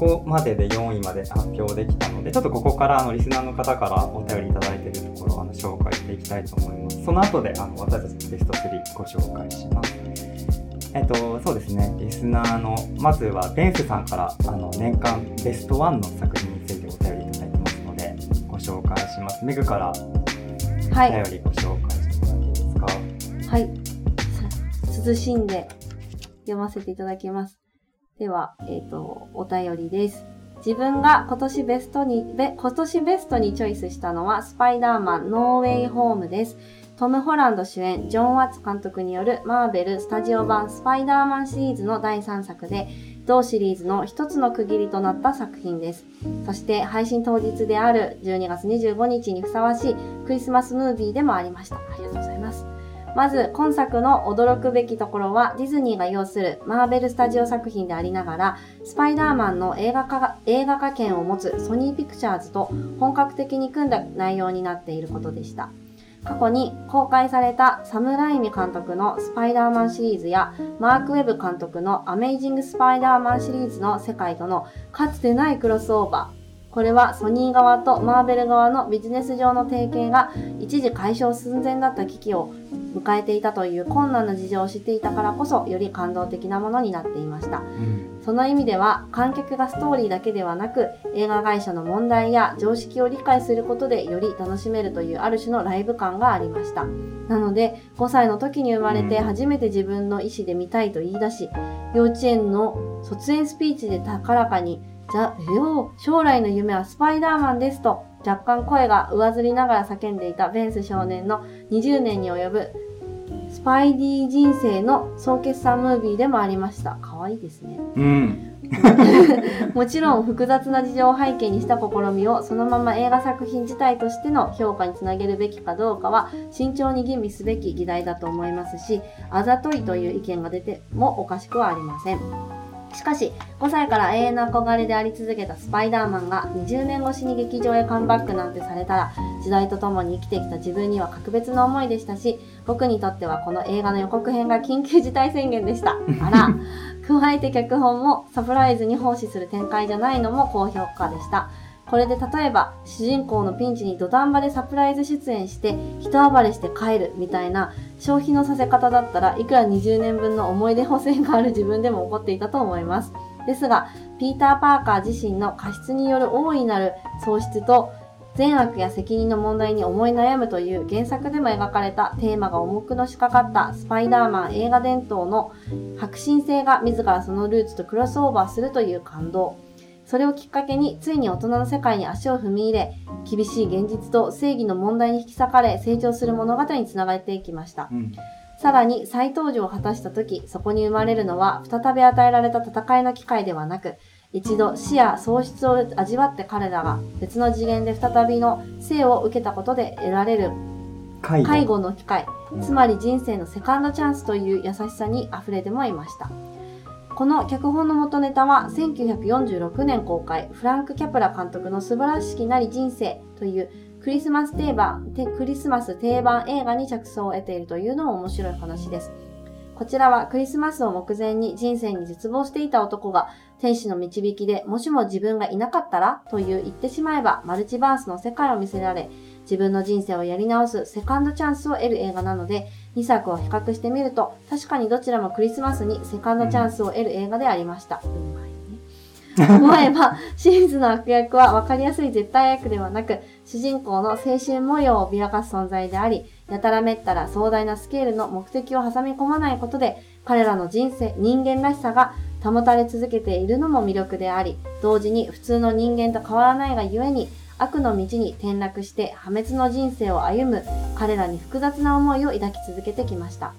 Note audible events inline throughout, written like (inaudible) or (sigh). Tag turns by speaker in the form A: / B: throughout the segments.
A: こまでで4位まで発表できたので、ちょっとここからあのリスナーの方からお便りいただいているところをあの紹介していきたいと思います。その後であの私たちのベスト3ご紹介します。えっと、そうですね、リスナーの、まずはベンスさんからあの年間ベストワンの作品についてお便りいただいてますので、ご紹介します。メグからお便りご紹介してもらっていいですか？
B: はい。さ慎んで読ませていただきます。では、えっ、と、お便りです。自分が今年ベストに、べ今年ベストにチョイスしたのは、スパイダーマンノーウェイホームです。トム・ホランド主演、ジョン・ワッツ監督によるマーベル・スタジオ版スパイダーマンシリーズの第3作で、同シリーズの一つの区切りとなった作品です。そして配信当日である12月25日にふさわしいクリスマスムービーでもありました。ありがとうございます。まず、今作の驚くべきところは、ディズニーが要するマーベルスタジオ作品でありながら、スパイダーマンの映画化映画化権を持つソニーピクチャーズと本格的に組んだ内容になっていることでした。過去に公開されたサム・ライミ監督のスパイダーマンシリーズやマーク・ウェブ監督のアメイジング・スパイダーマンシリーズの世界とのかつてないクロスオーバー。これはソニー側とマーベル側のビジネス上の提携が一時解消寸前だった危機を迎えていたという困難な事情を知っていたからこそより感動的なものになっていました、うん、その意味では観客がストーリーだけではなく映画会社の問題や常識を理解することでより楽しめるというある種のライブ感がありました。なので5歳の時に生まれて初めて自分の意思で見たいと言い出し幼稚園の卒園スピーチで高らかにじゃ、よ将来の夢はスパイダーマンですと、若干声が上ずりながら叫んでいたベンス少年の20年に及ぶスパイディ人生の総決算ムービーでもありました。可愛いですね。
A: うん。(laughs)
B: もちろん複雑な事情を背景にした試みをそのまま映画作品自体としての評価につなげるべきかどうかは慎重に吟味すべき議題だと思いますし、あざといという意見が出てもおかしくはありません。しかし、5歳から永遠の憧れであり続けたスパイダーマンが20年越しに劇場へカムバックなんてされたら、時代とともに生きてきた自分には格別の思いでしたし、僕にとってはこの映画の予告編が緊急事態宣言でした。あら、(laughs) 加えて脚本もサプライズに奉仕する展開じゃないのも高評価でした。これで例えば主人公のピンチに土壇場でサプライズ出演して人暴れして帰るみたいな消費のさせ方だったらいくら20年分の思い出補正がある自分でも怒っていたと思います。ですが、ピーター・パーカー自身の過失による大いなる喪失と善悪や責任の問題に思い悩むという原作でも描かれたテーマが重くのしかかったスパイダーマン映画伝統の革新性が自らそのルーツとクロスオーバーするという感動。それをきっかけに、ついに大人の世界に足を踏み入れ、厳しい現実と正義の問題に引き裂かれ、成長する物語につながっていきました。うん、さらに、再登場を果たした時、そこに生まれるのは、再び与えられた戦いの機会ではなく、一度死や喪失を味わって彼らが別の次元で再びの生を受けたことで得られる介護の機会、つまり人生のセカンドチャンスという優しさに溢れてもいました。この脚本の元ネタは1946年公開、フランク・キャプラ監督の素晴らしきなり人生というクリスマス定番、クリスマス定番映画に着想を得ているというのも面白い話です。こちらはクリスマスを目前に人生に絶望していた男が天使の導きでもしも自分がいなかったらという言ってしまえばマルチバースの世界を見せられ自分の人生をやり直すセカンドチャンスを得る映画なので2作を比較してみると、確かにどちらもクリスマスにセカンドチャンスを得る映画でありました。思えば、シリーズの悪役は分かりやすい絶対役ではなく、主人公の青春模様を脅かす存在であり、やたらめったら壮大なスケールの目的を挟み込まないことで、彼らの人生、人間らしさが保たれ続けているのも魅力であり、同時に普通の人間と変わらないがゆえに、悪の道に転落して破滅の人生を歩む彼らに複雑な思いを抱き続けてきました。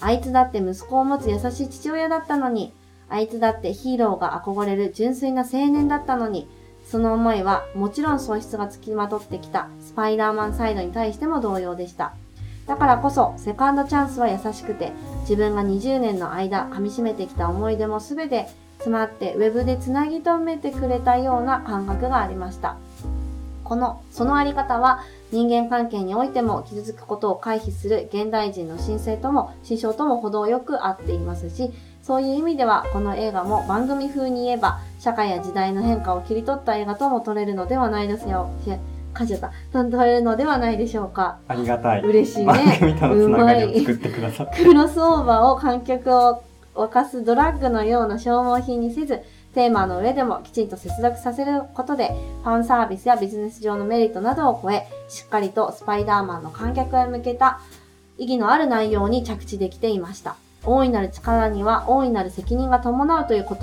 B: あいつだって息子を持つ優しい父親だったのに、あいつだってヒーローが憧れる純粋な青年だったのに、その思いはもちろん喪失がつきまとってきたスパイダーマンサイドに対しても同様でした。だからこそ、セカンドチャンスは優しくて、自分が20年の間噛み締めてきた思い出も全て詰まってウェブで繋ぎ止めてくれたような感覚がありました。この、そのあり方は人間関係においても傷つくことを回避する現代人の申請とも、師匠とも程よく合っていますし、そういう意味ではこの映画も番組風に言えば社会や時代の変化を切り取った映画とも取れるのではないですよ。かじた。取れるのではないでしょうか。
A: ありがたい。
B: 嬉しい
A: 番
B: ね。
A: 組とのつながりを作ってくださって。
B: クロスオーバーを観客を沸かすドラッグのような消耗品にせず、テーマの上でもきちんと接続させることで、ファンサービスやビジネス上のメリットなどを超え、しっかりとスパイダーマンの観客へ向けた意義のある内容に着地できていました。大いなる力には大いなる責任が伴うという言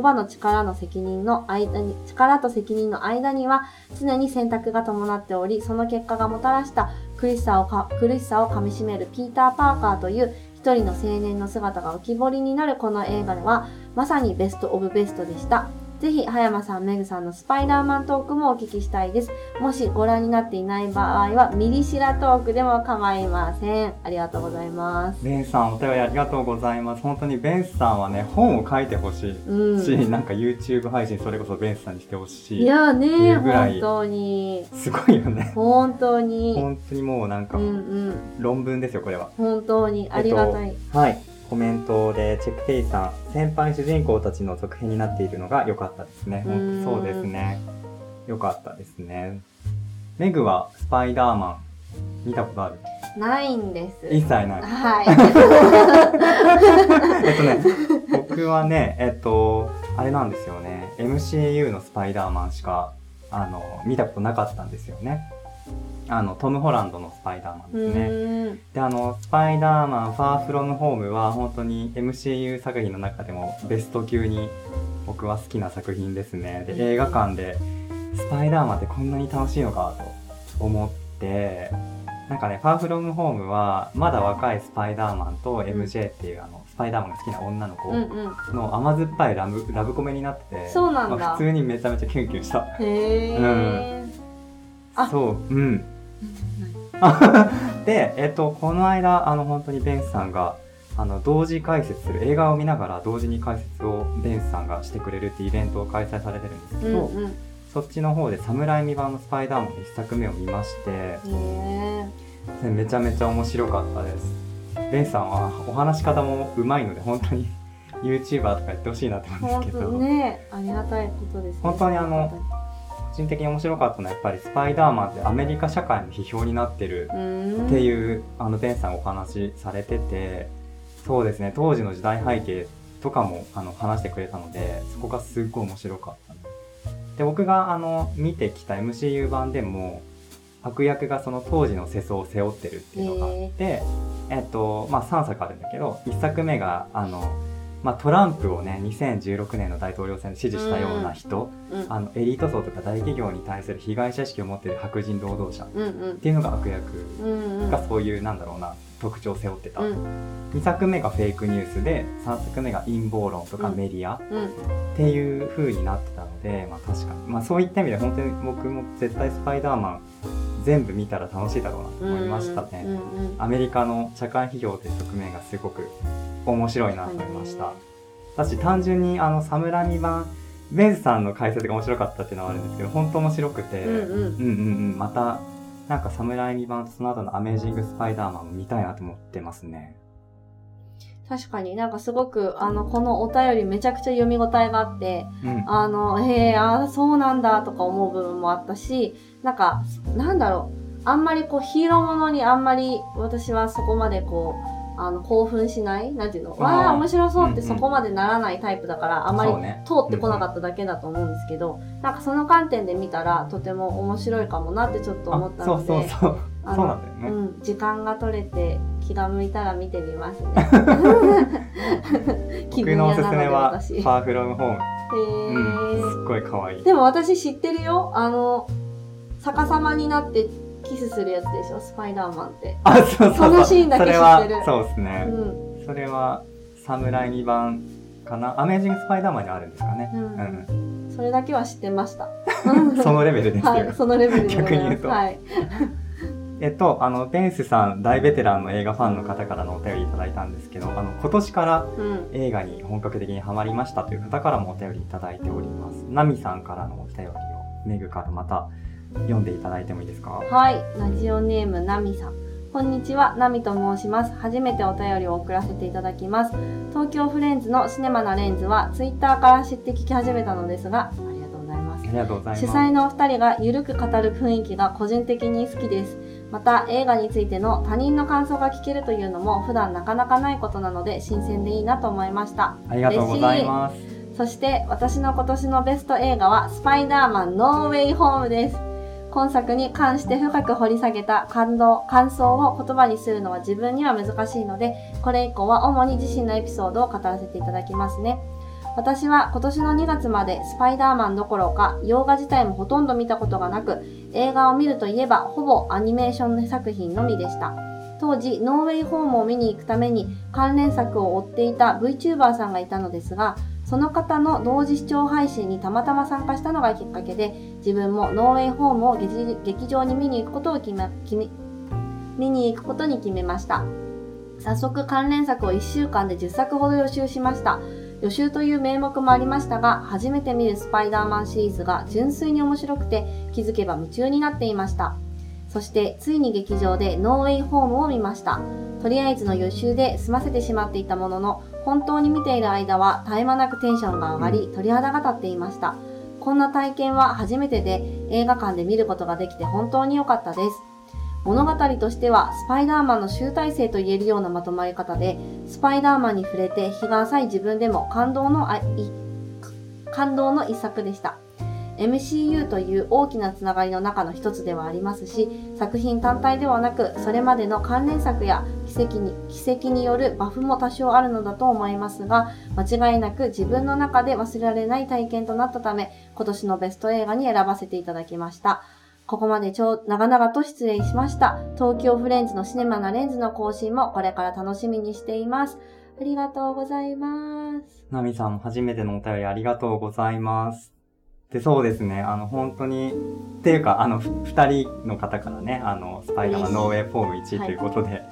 B: 葉の力の責任の間に、力と責任の間には常に選択が伴っており、その結果がもたらした苦しさをか苦しさをかみしめるピーター・パーカーという一人の青年の姿が浮き彫りになるこの映画では、まさにベストオブベストでした。ぜひ、葉山さん、メグさんのスパイダーマントークもお聞きしたいです。もしご覧になっていない場合は、ミリシラトークでも構いません。ありがとうございます。
A: ベンさん、お便りありがとうございます。本当にベンさんはね、本を書いてほしい
B: うん。
A: し、なんか YouTube 配信それこそベンさんにしてほしい。
B: いやね
A: いうぐらい
B: 本当に。
A: すごいよね。
B: 本当に。
A: 本当にもうなんか
B: うんうん。
A: 論文ですよ、これは。
B: 本当にありがたい。
A: はい。コメントで、チェックテイさん、先輩主人公たちの続編になっているのが良かったですね。
B: うん
A: 本当そうですね。良かったですね。メグはスパイダーマン、見たことある？
B: ないんです。
A: 一切ない。
B: はい。(laughs)
A: えっとね、僕はね、えっと、あれなんですよね。MCU のスパイダーマンしか、あの、見たことなかったんですよね。あの、トム・ホランドのスパイダーマン
B: う
A: ですね。
B: ーん。
A: で、あの、スパイダーマン、ファーフロムホームは、本当に MCU 作品の中でもベスト級に僕は好きな作品ですね。で、映画館で、スパイダーマンってこんなに楽しいのかと思って、なんかね、ファーフロムホームは、まだ若いスパイダーマンと MJ っていう、あの、スパイダーマンが好きな女の子
B: うんうん。
A: の甘酸っぱいラブラブコメになってて、
B: そうなんだ
A: まあ普通にめちゃめちゃキュンキュンした。
B: へえ。あ
A: そう、うん。(laughs) で、えっと、この間、あの、本当にベンさんが、あの、同時解説する、映画を見ながら同時に解説をベンさんがしてくれるっていうイベントを開催されてるんですけど、
B: うんうん。
A: そっちの方で、サムライミ版のスパイダーマンの一作目を見まして、めちゃめちゃ面白かったです。ベンさんはお話し方も上手いので、本当に (laughs) YouTuber とかやってほしいなって思うんですけど、
B: ね、ありがたいことですね。
A: 本当にあの個人的に面白かったのはやっぱりスパイダーマンってアメリカ社会の批評になってる。っていうあのベンさんがお話しされててそうですね当時の時代背景とかもあの話してくれたのでそこがすっごい面白かったで僕があの見てきた MCU 版でも悪役がその当時の世相を背負ってるっていうのがあって、えっとまあ、3作あるんだけど1作目があの、まあ、トランプをね2016年の大統領選で支持したような人、
B: うん
A: あのエリート層とか大企業に対する被害者意識を持っている白人労働者っていうのが悪役がそういうなんだろうな特徴を背負ってた、
B: うん
A: 2作目がフェイクニュースで3作目が陰謀論とか
B: うん
A: メディアっ
B: うん
A: ていう風になってたので、まあ確かに、まあそういった意味で本当に僕も絶対スパイダーマン全部見たら楽しいだろうなと思いましたね。
B: うんうん
A: アメリカの社会批評という側面がすごく面白いなと思いました。だし単純にあのサムラミ版ベンさんの解説が面白かったっていうのはあるんですけど本当面白くて、
B: うんうん
A: うんうんうんまたなんかサムライミ版とその後のアメージングスパイダーマンも見たいなと思ってますね。
B: 確かになんかすごくあのこのお便りめちゃくちゃ読み応えがあって
A: うん。
B: あのへえあーそうなんだとか思う部分もあったしなんかなんだろうあんまりこうヒーローものにあんまり私はそこまでこうあの興奮しない？なんていうの？わあ面白そうってそこまでならないタイプだからあんまり通ってこなかっただけだと思うんですけど、なんかその観点で見たらとても面白いかもなってちょっと思ったので
A: あそうそうそう。
B: あの
A: そうなんだよね。
B: うん、時間が取れて気が向いたら見てみますね。(laughs) 気
A: 僕のおすすめは、ファーフロムホーム。うん。す
B: ー
A: っごい可愛い。
B: でも私知ってるよ。あの、逆さまになってキスするやつでしょ、スパイダーマンって。
A: あ、そうそうそ
B: のシーンだけ知ってる
A: それは、そうです
B: う
A: ね。
B: ん。
A: それは、サムライ2版かな？アメージングスパイダーマンにあるんですかね。
B: う
A: うんん。
B: それだけは知ってました。(laughs)
A: そのレベルですよ。
B: はい、そのレベル。(laughs)
A: 逆に言うと
B: はい。(laughs)
A: えっと、あの、ベンスさん、大ベテランの映画ファンの方からのお便りいただいたんですけど、あの、今年から
B: うん。
A: 映画に本格的にハマりましたという方からもお便りいただいております。ナミさんからのお便りを、メグからまた読んでいただいてもいいですか？
B: はい。ラジオネーム、ナミさん。こんにちは、ナミと申します。初めてお便りを送らせていただきます。東京フレンズのシネマなレンズは、ツイッターから知って聞き始めたのですが、ありがとうございます
A: あ。りがとうございます。
B: 主催のお二人がゆるく語る雰囲気が個人的に好きです。また映画についての他人の感想が聞けるというのも普段なかなかないことなので新鮮でいいなと思いました。
A: ありがとうございます。
B: そして私の今年のベスト映画はスパイダーマンノーウェイホームです。今作に関して深く掘り下げた感動、感想を言葉にするのは自分には難しいので、これ以降は主に自身のエピソードを語らせていただきますね。私は今年の2月までスパイダーマンどころか洋画自体もほとんど見たことがなく映画を見るといえばほぼアニメーション作品のみでした当時ノーウェイホームを見に行くために関連作を追っていた VTuber さんがいたのですがその方の同時視聴配信にたまたま参加したのがきっかけで自分もノーウェイホームを劇場に見に行くことを決め決め見に行くことに決めました。早速関連作を1週間で10作ほど予習しました。予習という名目もありましたが初めて見るスパイダーマンシリーズが純粋に面白くて気づけば夢中になっていました。そしてついに劇場でノーウェイホームを見ました。とりあえずの予習で済ませてしまっていたものの本当に見ている間は絶え間なくテンションが上がり鳥肌が立っていました。こんな体験は初めてで映画館で見ることができて本当に良かったです。物語としてはスパイダーマンの集大成と言えるようなまとまり方でスパイダーマンに触れて日が浅い自分でも感動のあい感動の一作でした。MCU という大きなつながりの中の一つではありますし作品単体ではなくそれまでの関連作や奇跡に奇跡によるバフも多少あるのだと思いますが間違いなく自分の中で忘れられない体験となったため今年のベスト映画に選ばせていただきましたここまで超長々と失礼しました。東京フレンズのシネマなレンズの更新もこれから楽しみにしています。ありがとうございます。
A: ナミさんも初めてのお便りありがとうございます。で、そうですね、あの、本当に、っていうか、あの、ふ二人の方からね、あの、スパイダーマンノーウェイフォーム1ということで、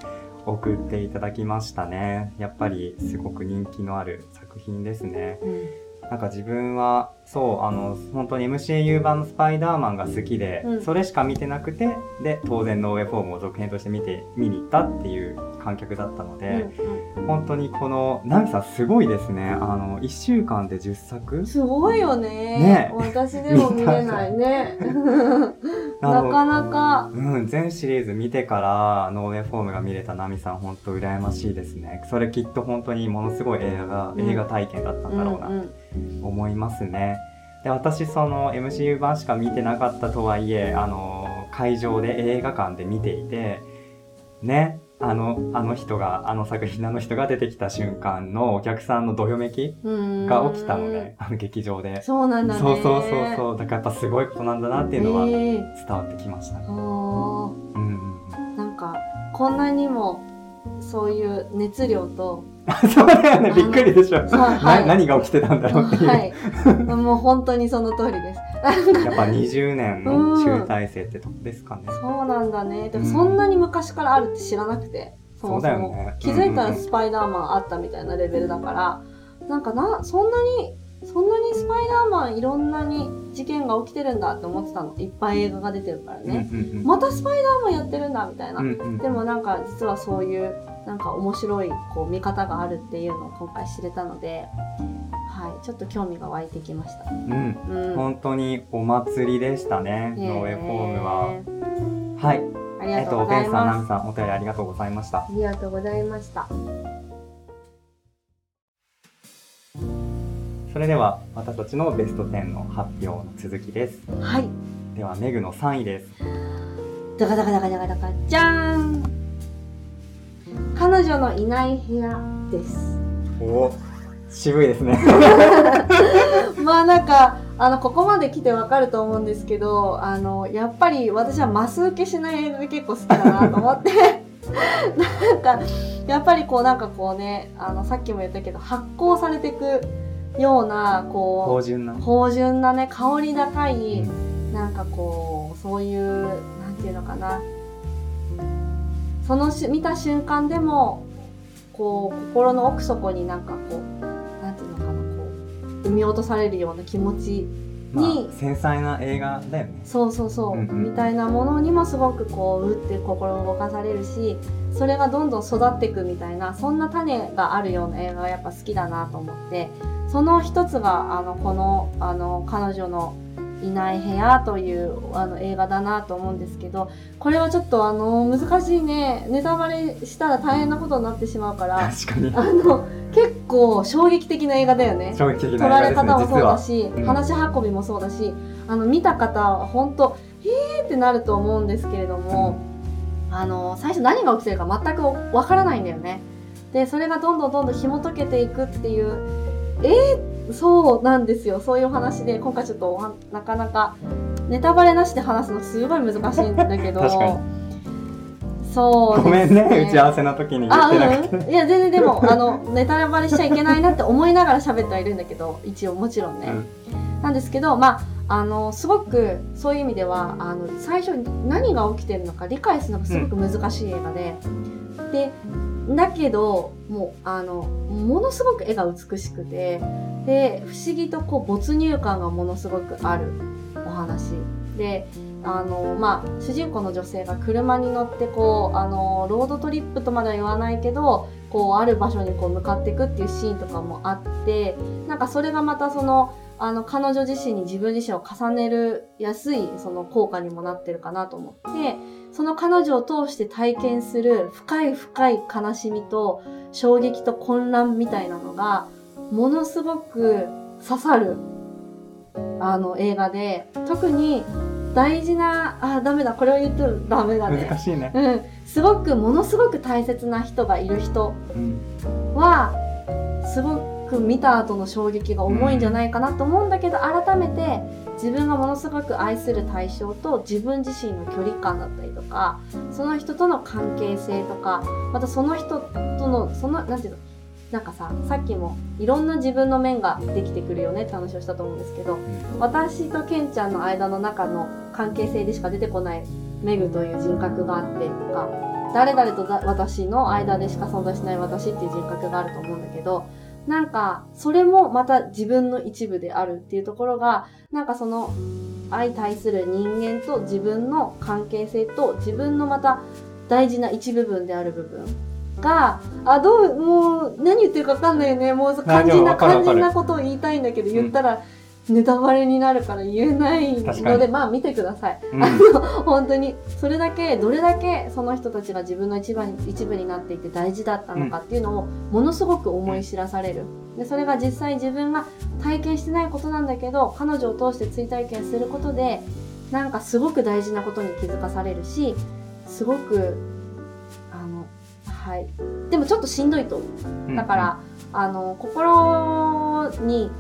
A: 送っていただきましたね。やっぱり、すごく人気のある作品ですね。
B: うん
A: なんか自分は、そう、あの、本当に MCU 版のスパイダーマンが好きで、
B: うん
A: それしか見てなくて、で、当然ノーウェイホームを続編として見て、見に行ったっていう観客だったので、本当にこの、ナミさんすごいですね。あの、1週間で10作？
B: すごいよね。
A: ね
B: 私でも見れないね。(laughs) なかなか。
A: うん、全シリーズ見てからノーウェイホームが見れたナミさん本当羨ましいですね。それきっと本当にものすごい映画、
B: うん
A: 映画体験だったんだろうな
B: うん
A: と思いますね。で、私その MCU 版しか見てなかったとはいえ、あの、会場で映画館で見ていて、ね、あの、あの人が、あの作品のあの人が出てきた瞬間のお客さんのどよめき
B: うん
A: が起きたので、あの劇場で。
B: そうなんだね。
A: そうそうそうそう。だからやっぱすごいことなんだなっていうのは
B: え
A: 伝
B: え
A: わってきましたね。
B: おー
A: うん。
B: なんか、こんなにも、そういう熱量と、
A: そうだよね、びっくりでしょ。
B: はい
A: な何が起きてたんだろうっていう。
B: はい。もう本当にその通りです。
A: やっぱ20年の集大成ってとこですかね。
B: そうなんだね。でも
A: うん
B: そんなに昔からあるって知らなくて。そも
A: そ
B: も。
A: よね。
B: 気づいた
A: うんうん
B: らスパイダーマンあったみたいなレベルだから、なんかな、そんなに、そんなにスパイダーマンいろんなに事件が起きてるんだって思ってたの。いっぱい映画が出てるから
A: うん
B: ね。
A: うんうん
B: またスパイダーマンやってるんだみたいな。
A: うんうん
B: でもなんか実はそういうなんか面白いこう見方があるっていうのを今回知れたので、はい、ちょっと興味が湧いてきました。
A: うん
B: うん。
A: 本当にお祭りでしたね、ノーウェイフォームは。はい。
B: あり
A: えっと、
B: がとうござい
A: ベンさん、ナ
B: ます。
A: ミさん、お便りありがとうございました。
B: ありがとうございました。
A: それでは、私たちのベスト10の発表の続きです。
B: はい。
A: では、メグの3位です。
B: ダカダカダカダカダカ、じゃーん彼女のいない部屋です。
A: お渋いですね。(laughs)
B: まあなんか、あの、ここまで来てわかると思うんですけど、あの、やっぱり私はマス受けしない映画が結構好きだなと思って、(laughs) なんか、やっぱりこうなんかこうね、あの、さっきも言ったけど、発酵されていくような、こ
A: 芳醇な
B: う、。芳醇なね、香り高い、
A: うん
B: なんかこう、そういう、なんていうのかな。そのし見た瞬間でも、こう、心の奥底になんかこう、なんていうのかな、こう、生み落とされるような気持ち
A: まあ
B: に、
A: 繊細な映画だよね。
B: そうそうそう、
A: うんうん。
B: みたいなものにもすごくこううって心動かされるしそれがどんどん育っていくみたいなそんな種があるような映画がやっぱ好きだなと思ってその一つがあのこのあの彼女のいない部屋というあの映画だなと思うんですけどこれはちょっとあの難しいね。ネタバレしたら大変なことになってしまうから
A: 確かに。
B: あの結構衝撃的な映画だよね。
A: 衝撃的
B: 撮
A: な映画ですね
B: られ方もそうだし、
A: うん。
B: 話し運びもそうだしあの見た方は本当へーってなると思うんですけれども、あの最初何が起きてるか全くわからないんだよね。でそれがどんどんどんどん紐解けていくっていうえー、そうなんですよ。そういうお話で今回ちょっとなかなかネタバレなしで話すのすごい難しいんだけど。(laughs) そうです
A: ごめんね打ち合わせの時に言
B: あ
A: ってなくて、
B: うん、いや全然でもあのネタバレしちゃいけないなって思いながら喋ってはいるんだけど一応もちろんね、なんですけどまああのすごくそういう意味ではあの最初に何が起きてるのか理解するのがすごく難しい映画で、でだけどもうあのものすごく絵が美しくてで不思議とこう没入感がものすごくあるお話。であの、まあ、主人公の女性が車に乗ってこうあのロードトリップとまでは言わないけどこうある場所にこう向かっていくっていうシーンとかもあってなんかそれがまたそのあの彼女自身に自分自身を重ねるやすいその効果にもなってるかなと思ってその彼女を通して体験する深い深い悲しみと衝撃と混乱みたいなのがものすごく刺さるあの映画で特に大事なあダメだこれを言ってもダメだね。
A: 難しいね、
B: うん。すごくものすごく大切な人がいる人
A: うん。
B: はすごく見た後の衝撃が重いんじゃないかなと思うんだけど、改めて自分がものすごく愛する対象と自分自身の距離感だったりとかその人との関係性とかまたその人とのそのなんていうのなんかささっきもいろんな自分の面ができてくるよねって話をしたと思うんですけど私とケンちゃんの間の中の関係性でしか出てこないメグという人格があってとか誰々とだ私の間でしか存在しない私っていう人格があると思うんだけどなんかそれもまた自分の一部であるっていうところがなんかその相対する人間と自分の関係性と自分のまた大事な一部分である部分があどうもう何言ってるか分かんないよね。もう肝心な肝心なことを言いたいんだけど言ったらネタバレになるから言えないのでまあ見てください。
A: うん。
B: あの本当にそれだけどれだけその人たちが自分の一番に一部になっていて大事だったのかっていうのをものすごく思い知らされる。でそれが実際自分が体験してないことなんだけど彼女を通して追体験することでなんかすごく大事なことに気づかされるしすごくあのはい。でもちょっとしんどいと思う。だから、あの心に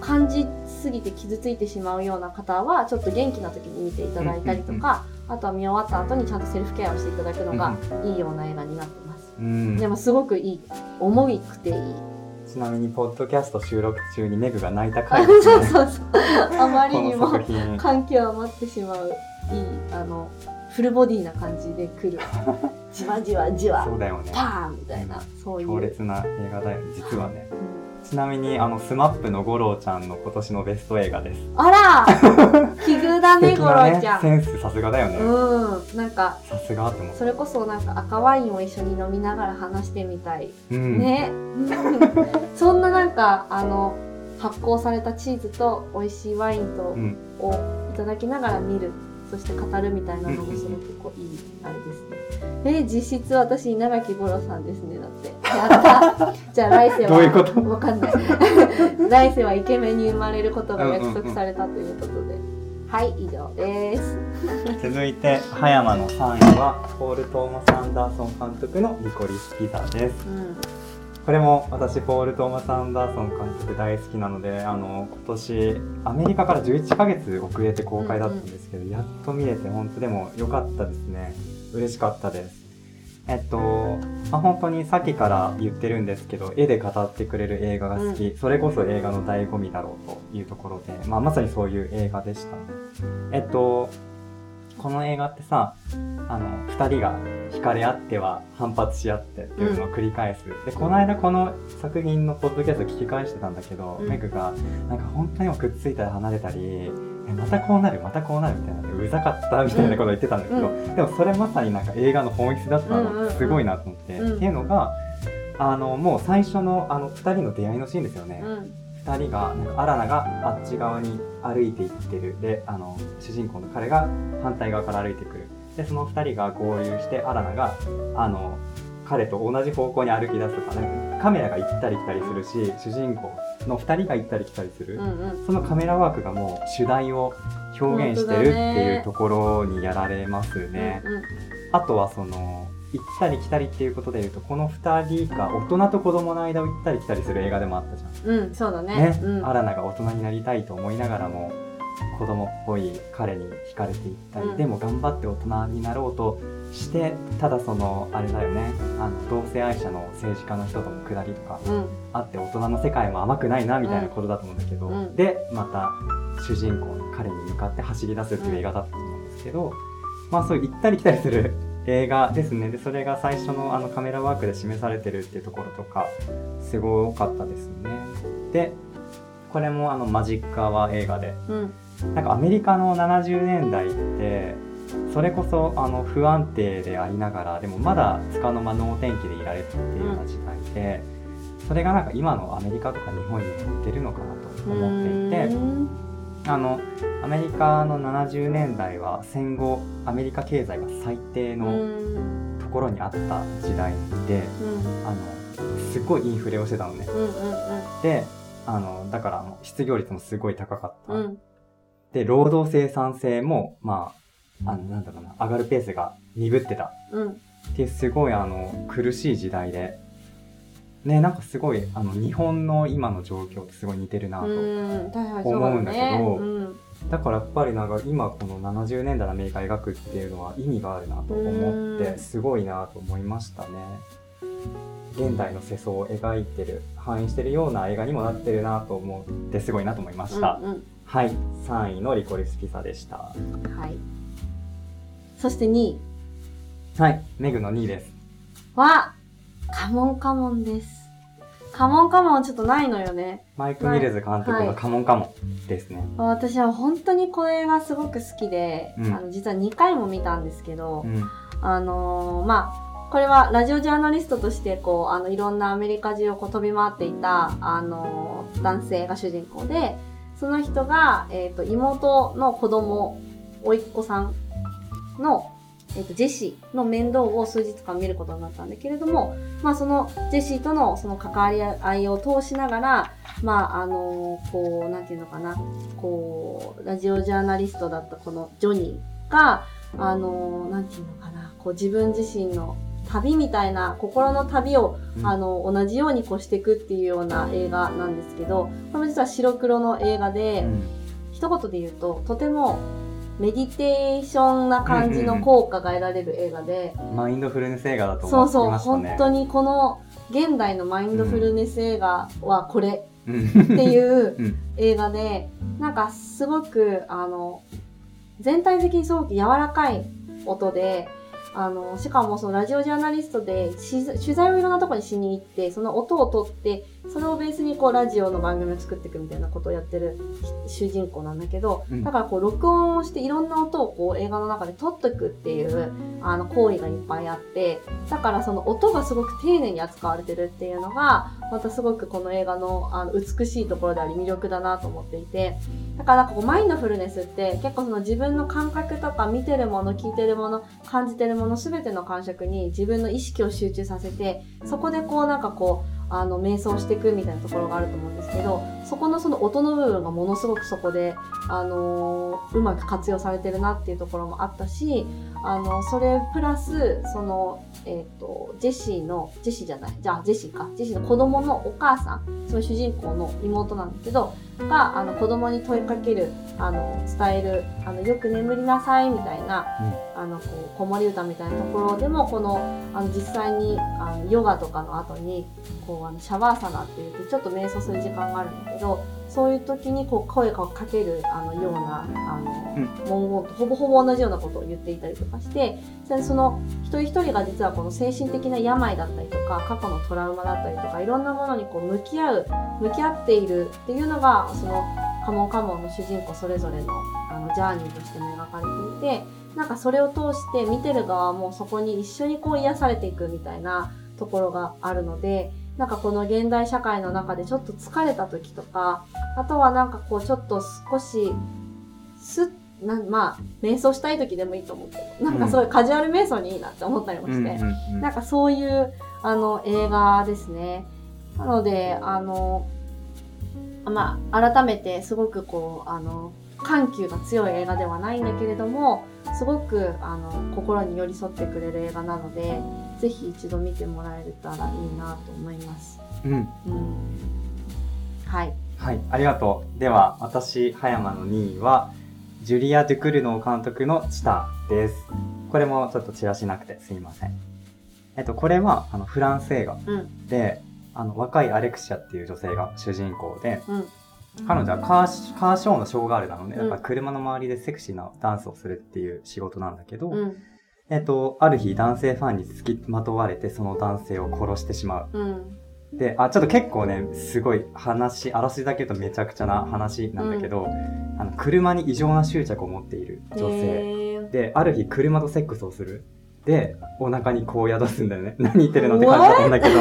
B: 感じすぎて傷ついてしまうような方はちょっと元気な時に見ていただいたりとか、あとは見終わった後にちゃんとセルフケアをしていただくのがいいような映画になってます、
A: うん。
B: でもすごくいい重いくていい。
A: ちなみにポッドキャスト収録中にメグが泣いた
B: あ
A: 回です
B: そう
A: ね
B: そうそう。あまりにも
A: 作品
B: 感極まってしまういいあのフルボディな感じで来る。じわじわじわ。(laughs)
A: そうだよね。
B: パーンみたいなそういう。
A: 強烈な映画だよね実はね。
B: うん
A: ちなみにあのスマップの五郎ちゃんの今年のベスト映画です。
B: あら！奇遇だねゴ (laughs)
A: 素敵な
B: ロちゃん、
A: センスさすがだよね。
B: うん。なんか
A: さすがって思う
B: それこそなんか赤ワインを一緒に飲みながら話してみたい、
A: うん。
B: ね。そんななんかあの発酵されたチーズと美味しいワインと
A: うん。
B: をいただきながら見るそして語るみたいなのもすごくこういいあれですね。え実質私稲垣吾郎さんですねだって。(laughs) じゃあ来世は
A: どういうこと？
B: わかんない。(laughs) 来世はイケメンに生まれることが約束されたということで、はい以上です。
A: 続いて葉山の3位はポール・トーマス・アンダーソン監督のリコリス・ピザです。
B: うん
A: これも私ポール・トーマス・アンダーソン監督大好きなのであの今年アメリカから11ヶ月遅れて公開だったんですけど、やっと見れて本当でも良かったですね。嬉しかったです。えっと、まあ、本当にさっきから言ってるんですけど絵で語ってくれる映画が好き、それこそ映画の醍醐味だろうというところで、まあ、まさにそういう映画でしたね。えっとこの映画ってさあの2人が惹かれ合っては反発し合ってっていうのを繰り返す、でこの間この作品のポッドキャスト聞き返してたんだけど、
B: うん。
A: メグがなんか本当にもくっついたり離れたりえまたこうなるまたこうなるみたいな。うざかったみたいなことを言ってたんだけど、
B: う
A: でもそれまさになんか映画の本質だった
B: うんうんうん
A: のすごいなと思って、
B: うん。
A: っていうのがあのもう最初のあの2人の出会いのシーンですよね、
B: うん
A: 2人がなんかアラナがあっち側に歩いていってる。であの主人公の彼が反対側から歩いてくる。でその2人が合流してアラナがあの彼と同じ方向に歩き出すとかなんかカメラが行ったり来たりするし主人公の2人が行ったり来たりする、
B: うんうん。
A: そのカメラワークがもう主題を表現してるっていうところにやられますね。
B: うんうん。
A: あとはその行ったり来たりっていうことでいうとこの2人が大人と子供の間を行ったり来たりする映画でもあったじゃん。
B: うん、そうだね。
A: ね、
B: うん、
A: アラナが大人になりたいと思いながらも子供っぽい彼に惹かれていったり、
B: うん。
A: でも頑張って大人になろうとしてただそのあれだよねあの同性愛者の政治家の人とのくだりとか
B: うん、
A: あって大人の世界も甘くないなみたいなことだと思うんだけど、
B: うん。
A: でまた主人公の彼に向かって走り出すっていう映画だったと思うんですけど、まあそういう行ったり来たりする映画ですね。でそれが最初のあのカメラワークで示されてるっていうところとかすごかったですね。でこれもあのマジックアワー映画で。
B: うん、
A: なんかアメリカの70年代ってそれこそあの不安定でありながらでもまだ束の間能天気でいられるっていうような時代で、それがなんか今のアメリカとか日本にも似てるのかなと思っていて。
B: うん
A: あのアメリカの70年代は戦後アメリカ経済が最低
B: う
A: の
B: ん、
A: ところにあった時代で、
B: うん、
A: あのすっごいインフレをしてたのね。
B: うん、うん、
A: であのだからもう失業率もすごい高かった。
B: うん、
A: で労働生産性もまああのなんだろうな上がるペースが鈍ってた。
B: うん、
A: っていうすごいあの苦しい時代でねなんかすごいあの日本の今の状況とすごい似てるなと、思うんだけど
B: うん、
A: だからやっぱりなんか今この70年代のアメリカ描くっていうのは意味があるなと思って
B: うん。
A: すごいなと思いましたね。現代の世相を描いてる反映してるような映画にもなってるなと思ってすごいなと思いました、
B: うん、
A: はい。3位のリコリスピザでした。
B: うん、はい。そして2位。
A: はい。メグの2位です。
B: は、カモンカモンです。カモンカモンちょっとないのよね。
A: マイク・ミルズ監督
B: はい
A: のカモンカモンですね。
B: 私は本当にこれがすごく好きで、
A: うん
B: あの実は2回も見たんですけど、
A: うん。
B: あのーまあ、これはラジオジャーナリストとしてこうあのいろんなアメリカ中をこう飛び回っていた、あのー男性が主人公でその人が、えー、と妹の子供甥っ子さんの、えー、とジェシーの面倒を数日間見ることになったんだけれども、まあ、そのジェシーとのその関わり合いを通しながら、まああのーこうなんていうのかなこうラジオジャーナリストだったこのジョニーがあの、なんていうのかな、こう自分自身の旅みたいな、心の旅を、
A: うん。
B: あの、同じようにこうしていくっていうような映画なんですけど、これも実は白黒の映画で、
A: うん。
B: 一言で言うと、とてもメディテーションな感じの効果が得られる映画で、
A: マインドフルネス映画だと思って
B: そうそう、
A: ましたね。
B: 本当にこの現代のマインドフルネス映画はこれ
A: うん。
B: っていう
A: うん。
B: 映画で、なんかすごく、あの、全体的にすごく柔らかい音で、あの、しかもそのラジオジャーナリストでし取材をいろんなところにしに行って、その音を取って、それをベースにこうラジオの番組を作っていくみたいなことをやってる主人公なんだけど、
A: うん。
B: だからこう録音をしていろんな音をこう映画の中で撮っていくっていうあの行為がいっぱいあって、だからその音がすごく丁寧に扱われてるっていうのが、またすごくこの映画のあの美しいところであり魅力だなと思っていて、だからなんかこうマインドフルネスって結構その自分の感覚とか見てるもの、聞いてるもの、感じてるもの全ての感触に自分の意識を集中させて、そこでこうなんかこう、あの瞑想していくみたいなところがあると思うんですけどそこのその音の部分がものすごくそこで、あのうまく活用されてるなっていうところもあったしあのそれプラスその、えー、とジェシーのジェシーじゃないじゃあジェシーか。ジェシーの子供のお母さん。その主人公の妹なんだけどがあの子供に問いかけるあの伝えるあのよく眠りなさいみたいな、あのこう子守歌みたいなところでもこのあの実際にあのヨガとかの後にこうあのシャワーサナって言ってちょっと瞑想する時間があるんだけどそういう時にこう声をかけるあのようなあの、
A: うん。
B: 文言とほぼほぼ同じようなことを言っていたりとかしてその一人一人が実はこの精神的な病だったりとか過去のトラウマだったりとかいろんなものにこう向き合う向き合っているっていうのがそのカモンカモンの主人公それぞれのあのジャーニーとしても描かれていてなんかそれを通して見てる側もそこに一緒にこう癒されていくみたいなところがあるのでなんかこの現代社会の中でちょっと疲れた時とかあとはなんかこうちょっと少しすっなんまあ瞑想したい時でもいいと思うけどなんかすごいカジュアル瞑想にいいなって思ったりもして、なんかそういうあの映画ですね。なので、あの、まあ、改めてすごくこう、あの、緩急が強い映画ではないんだけれども、すごくあの心に寄り添ってくれる映画なので、ぜひ一度見てもらえたらいいなと思います。
A: うん
B: うん。はい。
A: はい、ありがとう。では、私、葉山の2位は、ジュリア・デュクルノー監督のチタです。これもちょっとチラシなくてすいません。えっと、これは、あの、フランス映画
B: うん。
A: で、あの、若いアレクシアっていう女性が主人公で、
B: うん。
A: 彼女はカーシカーショーのショーガールなので、
B: うん
A: だから車の周りでセクシーなダンスをするっていう仕事なんだけど、
B: うん。
A: えっと、ある日男性ファンに付きまとわれてその男性を殺してしまう。
B: うん。
A: で、あ、ちょっと結構ね、すごい話、あらすじだけどめちゃくちゃな話なんだけど、あの、車に異常な執着を持っている女性。で、ある日車とセックスをする。で、お腹にこう宿すんだよね。何言ってるのって感じだったんだけど、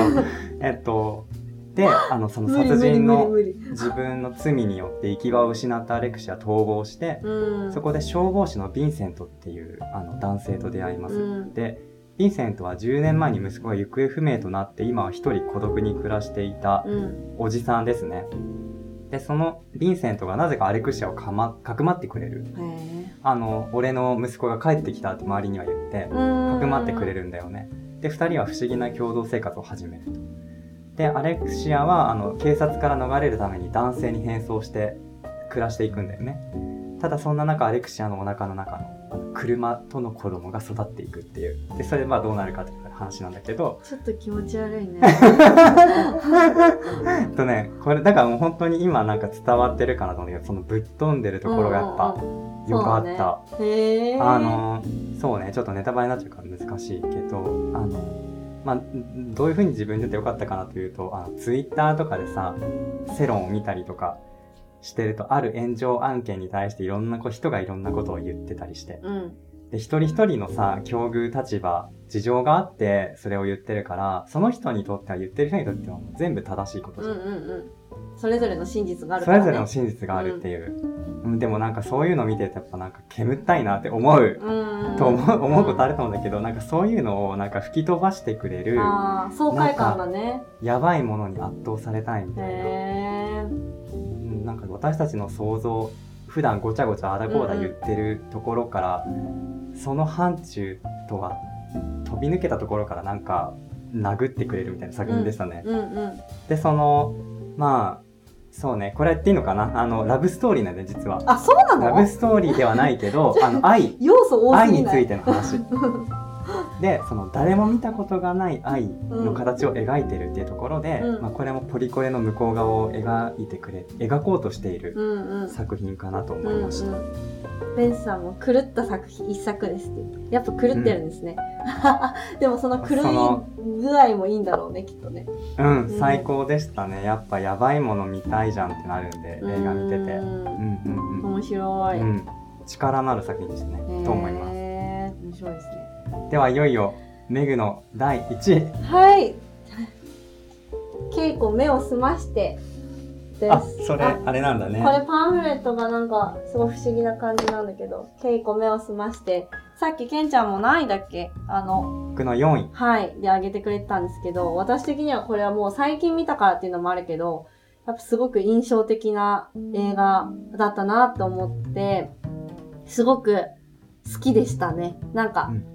A: えっと、で、あの、その殺人の自分の罪によって行き場を失ったアレクシアは逃亡して、
B: うん。
A: そこで消防士のヴィンセントっていうあの男性と出会います。
B: うん
A: で、ヴィンセントは10年前に息子が行方不明となって今は一人孤独に暮らしていた
B: うん。
A: おじさんですね。で、そのヴィンセントがなぜかアレクシアをかま、かくまってくれる。あの、俺の息子が帰ってきたって周りには言って、
B: うん。
A: かくまってくれるんだよね。で、二人は不思議な共同生活を始めると。で、アレクシアは、あの、警察から逃れるために男性に変装して暮らしていくんだよね。ただそんな中、アレクシアのお腹の中の車との子供が育っていくっていう。で、それでまあどうなるかっていう話なんだけど、
B: ちょっと気持ち悪いね。
A: え (laughs) っとね、これ、だからもう本当に今なんか伝わってるかなと思うんだけど、そのぶっ飛んでるところがやっぱ
B: うん
A: 良かった。あの、そうね、ちょっとネタバレになっちゃうから難しいけど、あの、まあ、んどういうふうに自分にとってよかったかなというと、あの、ツイッターとかでさ、世論を見たりとかしてると、ある炎上案件に対していろんなこう人がいろんなことを言ってたりして、
B: うん。
A: で、一人一人のさ、境遇立場、事情があって、それを言ってるから、その人にとっては言ってる人にとっては全部正しいことじゃん。
B: うんうんうん。それぞれの真実があるね。
A: それぞれの真実があるっていう。うん、でもなんかそういうの見てるとやっぱなんか煙ったいなって思う
B: うんうん、
A: と思う思うことあると思うんだけど、なんかそういうのをなんか吹き飛ばしてくれる、
B: ああ、爽快感だね。
A: やばいものに圧倒されたいみたいな。うんなんか私たちの想像、普段ごちゃごちゃあだこうだ言ってるところから、その範疇とは飛び抜けたところからなんか殴ってくれるみたいな作品でしたね。
B: うんうん。
A: で、その、まあ、そうね、これやっていいのかな？あの、ラブストーリーなんで実は。
B: あ、そうなの？
A: ラブストーリーではないけど、あの、愛、(laughs)
B: 要素
A: 愛についての話。(laughs) でその誰も見たことがない愛の形を描いてるっていうところで、
B: うん
A: まあ、これもポリコレの向こう側を描いてくれ描こうとしている
B: うんうん。
A: 作品かなと
B: うん
A: 思いました、
B: うん。ベンさんも狂った作品一作ですって。やっぱ狂ってるんですね。(laughs) でもその狂い具合もいいんだろうね、きっとね。
A: うん、
B: うん
A: 最高でしたねやっぱやばいもの見たいじゃんってなるんで映画見てて
B: うん
A: うんうんうん
B: 面白い。
A: うん力のある作品ですね、と思います
B: 面白いですね。
A: ではいよいよメグの第1位。
B: はい。稽古目を澄まして。
A: あそれ
B: あ
A: あれなんだね。
B: これパンフレットがなんかすごい不思議な感じなんだけど、稽古目を澄まして、さっきケンちゃんも何位だっけ？あの、
A: 僕の4位。
B: はい、であげてくれてたんですけど、私的にはこれはもう最近見たからっていうのもあるけど、やっぱすごく印象的な映画だったなって思って、すごく好きでしたね。なんか、
A: うん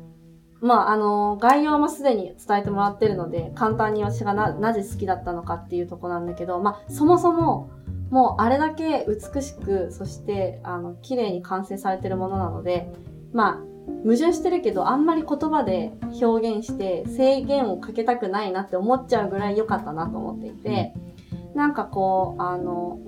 B: まあ、あの、概要もすでに伝えてもらってるので、簡単に私がな、なぜ好きだったのかっていうとこなんだけど、まあ、そもそも、もうあれだけ美しく、そして、あの、綺麗に完成されてるものなので、まあ、矛盾してるけど、あんまり言葉で表現して制限をかけたくないなって思っちゃうぐらい良かったなと思っていて、なんかこう、あの、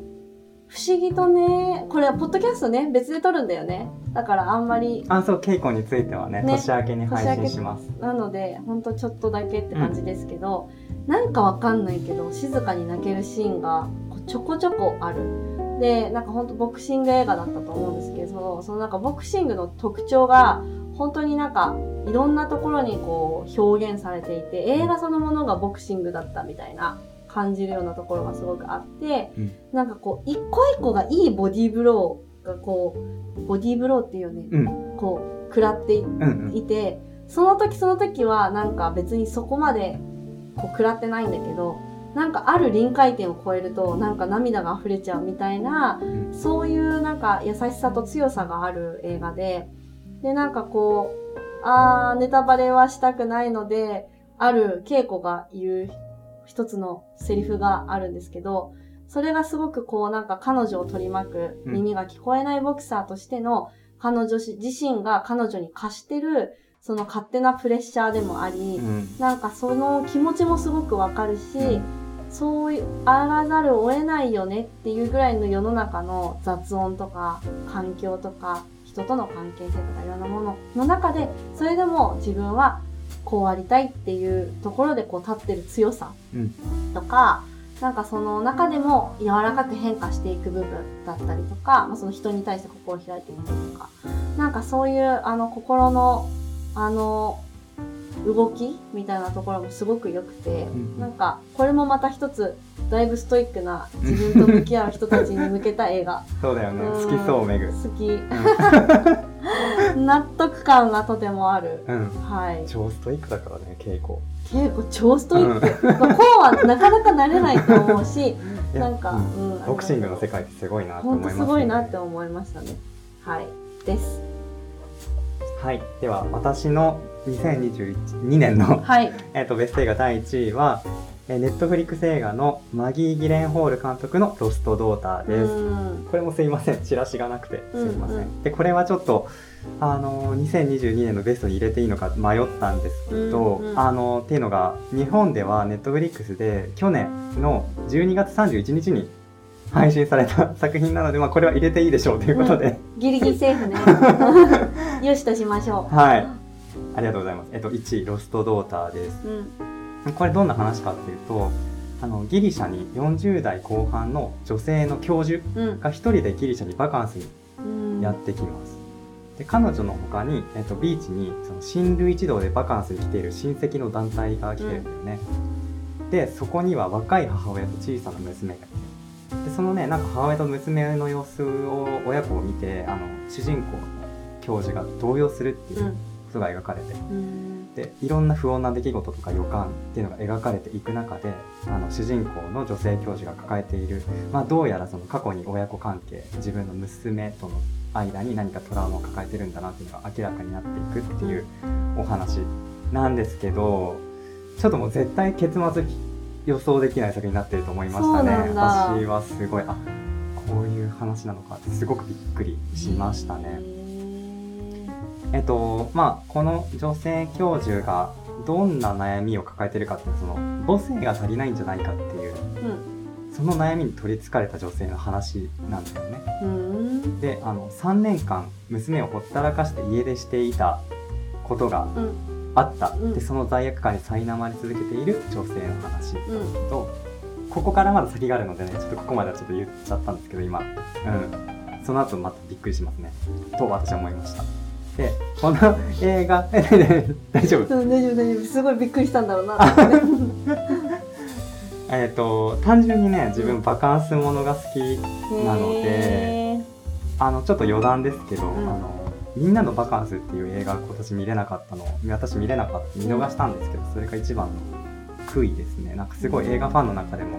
B: 不思議とねこれはポッドキャストね別で撮るんだよね。だからあんまり
A: あそう稽古についてはね
B: ね
A: 年明けに配信します。
B: なのでほんとちょっとだけって感じですけど、なんかわかんないけど静かに泣けるシーンがちょこちょこある。でなんかほんとボクシング映画だったと思うんですけどそのなんかボクシングの特徴が本当になんかいろんなところにこう表現されていて映画そのものがボクシングだったみたいな感じるようなところがすごくあって、
A: うん。
B: なんかこう一個一個がいいボディーブローがこうボディーブローっていうよね、
A: うん。
B: こう食らってい
A: うんうん。
B: いてその時その時はなんか別にそこまでこう食らってないんだけどなんかある臨界点を超えるとなんか涙が溢れちゃうみたいな
A: うん。
B: そういうなんか優しさと強さがある映画ででなんかこうあーネタバレはしたくないのである稽古が言う一つのセリフがあるんですけどそれがすごくこうなんか彼女を取り巻く
A: うん。
B: 耳が聞こえないボクサーとしての彼女自身が彼女に課してるその勝手なプレッシャーでもあり、
A: うん。
B: なんかその気持ちもすごくわかるし、
A: うん。
B: そういうあらざるを得ないよねっていうぐらいの世の中の雑音とか環境とか人との関係性とかいろんなものの中でそれでも自分はこうありたいっていうところでこう立ってる強さ
A: うん。
B: とか、なんかその中でも柔らかく変化していく部分だったりとか、まあ、その人に対して心を開いていくとかなんかそういうあの心のあの動きみたいなところもすごく良くて、
A: ん。
B: なんかこれもまた一つだいぶストイックな自分と向き合う人たちに向けた映画。(laughs)
A: そうだよね。
B: うん。
A: 好きそうめぐ
B: 好き。納得感がとてもある。
A: うん。
B: はい。
A: 超ストイックだからね稽古。
B: 結構超ストイック、まあ、こうはなかなかなれないと思うし (laughs) なんか、
A: うん。
B: うん。
A: ボクシングの世界ってすごいなと
B: 本当
A: 思いますす
B: ごいなって思いましたね。はい。です。
A: はい。では私の2022年の
B: はい。(laughs)
A: えっとベスト映画第1位はえーネットフリックス映画のマギー・ギレンホール監督の「ロスト・ドーター」です。
B: うん。
A: これもすいません。チラシがなくて。すいません。
B: うんう
A: でこれはちょっとあの2022年のベストに入れていいのか迷ったんですけど、
B: うんうん。
A: あのっていうのが日本ではネットフリックスで去年の12月31日に配信された (laughs) 作品なので、まあ、これは入れていいでしょうということで、
B: ギリギリセーフね。(laughs) よしとしましょう。
A: はい。ありがとうございます。えっと1位「ロスト・ドーター」です。
B: うん
A: これどんな話かっていうとあのギリシャに40代後半の女性の教授
B: うん。
A: が一人でギリシャにバカンスに
B: うん。
A: やってきます。で彼女の他に、えっと、ビーチにその親類一同でバカンスに来ている親戚の団体が来てるんだよね。でそこには若い母親と小さな娘がいてでそのねなんか母親と娘の様子を親子を見てあの主人公の教授が動揺するっていうことが描かれて
B: うん
A: でいろんな不穏な出来事とか予感っていうのが描かれていく中であの主人公の女性教授が抱えている、まあ、どうやらその過去に親子関係自分の娘との間に何かトラウマを抱えてるんだなっていうのが明らかになっていくっていうお話なんですけどちょっともう絶対結末予想できない作品になってると思いましたね私はすごいあこういう話なのかってすごくびっくりしましたね。えっとまあこの女性教授がどんな悩みを抱えてるかっていうとその母性が足りないんじゃないかっていう
B: うん。
A: その悩みに取りつかれた女性の話なんだよね。
B: うん。
A: であの3年間娘をほったらかして家出していたことが
B: うん。
A: あった、
B: うん。
A: でその罪悪感に苛まれ続けている女性の話
B: うん。
A: と、ここからまだ先があるのでねちょっとここまではちょっと言っちゃったんですけど今、うん、その後またびっくりしますね。と私は思いましたでこの映画 (laughs) 大丈夫？
B: うん大丈夫大丈夫。すごいびっくりしたんだろうな。(laughs)
A: えっ、と単純にね自分バカンスものが好きなので
B: へ
A: あのちょっと余談ですけど、
B: ん。
A: あのみんなのバカンスっていう映画今年見れなかったの私見れなかった見逃したんですけど、それが一番の悔いですね。なんかすごい映画ファンの中でも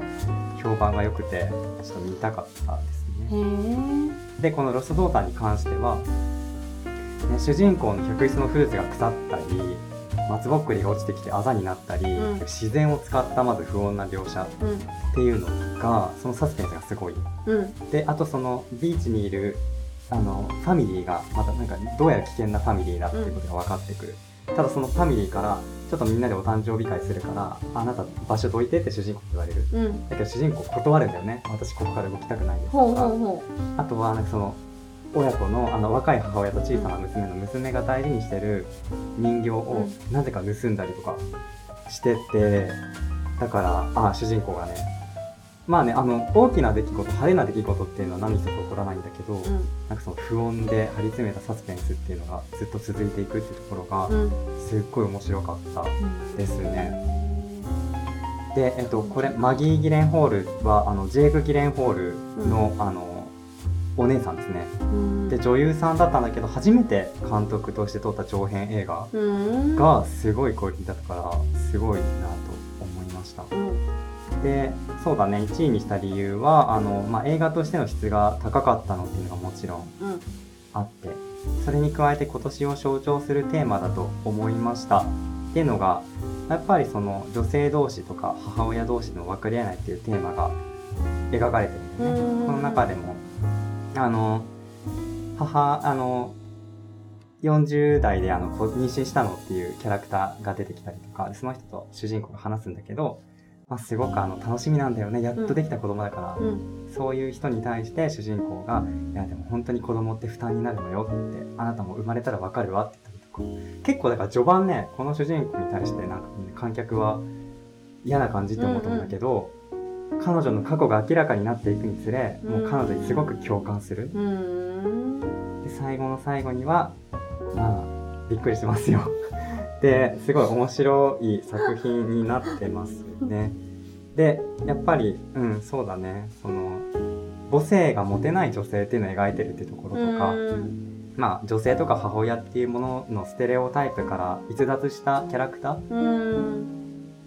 A: 評判が良くてちょっと見たかったですね。
B: ー。
A: でこの「ロストドーター」に関しては、ね、主人公の客室のフルーツが腐ったり松ぼっくりが落ちてきてあざになったり、
B: うん。
A: 自然を使ったまず不穏な描写っていうのがそのサスペンスがすごい。
B: うん。うん
A: であとそのビーチにいるあのファミリーがまたなんかどうやら危険なファミリーだっていうことが分かってくる、ただそのファミリーからちょっとみんなでお誕生日会するからあなた場所どいてって主人公に言われる。
B: うん。
A: だけど主人公断るんだよね。私ここから動きたくないですとか。あとはなんかその親子のあの若い母親と小さな娘の娘が大事にしてる人形をなぜか盗んだりとかしててだからあ主人公がねまあねあの大きな出来事派手な出来事っていうのは何一つ起こらないんだけど、
B: う
A: なんかその不穏で張り詰めたサスペンスっていうのがずっと続いていくっていうところが
B: うん。うん
A: すっごい面白かった
B: うん。
A: ですね。で、えっと、これマギー・ギレンホールはあのジェイク・ギレンホールの,、あのお姉さんですね。
B: うん。
A: で女優さんだったんだけど初めて監督として撮った長編映画
B: うん。
A: がすごいクオリティだったからすごいなと思いました。
B: うん。
A: でそうだね1位にした理由はあの、まあ、映画としての質が高かったのっていうのがもちろん
B: うん。
A: あってそれに加えて今年を象徴するテーマだと思いました。っていうのがやっぱりその女性同士とか母親同士の分かり合えないっていうテーマが描かれてるんだよ
B: うん。
A: ねこの中でもあの母あの40代であのこ妊娠したのっていうキャラクターが出てきたりとかその人と主人公が話すんだけど、まあ、すごくあの楽しみなんだよね。やっとできた子供だから、
B: うん。
A: そういう人に対して主人公が「いやでも本当に子供って負担になるのよ」って「あなたも生まれたらわかるわ」って言ったりとか。結構だから序盤ねこの主人公に対してなんか、ね、観客は嫌な感じって思ったんだけど、彼女の過去が明らかになっていくにつれもう彼女にすごく共感する。
B: うん。
A: で最後の最後にはまあびっくりしますよ。(laughs) ですごい面白い作品になってますね。でやっぱりうんそうだね。その母性が持てない女性っていうのを描いてるっていうところとか、
B: うん。
A: まあ女性とか母親っていうもののステレオタイプから逸脱したキャラクター
B: うん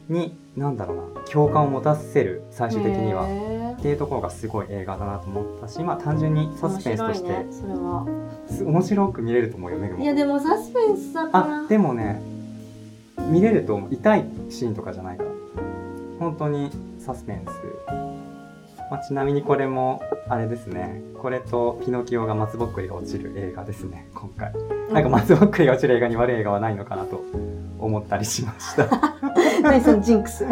A: に何だろうな共感を持たせる最終的には。っていうところがすごい映画だなと思ったしまあ単純にサスペンスとして、
B: 面白いねそれは。
A: す面白く見れると思うよめぐも。
B: いやでもサスペンスだから。
A: あでもね見れると痛いシーンとかじゃないから。本当にサスペンス、まあ、ちなみにこれもあれですね。これとピノキオが松ぼっくりが落ちる映画ですね。今回。なんか松ぼっくりが落ちる映画に悪い映画はないのかなと思ったりしました。
B: 何そのジンクス。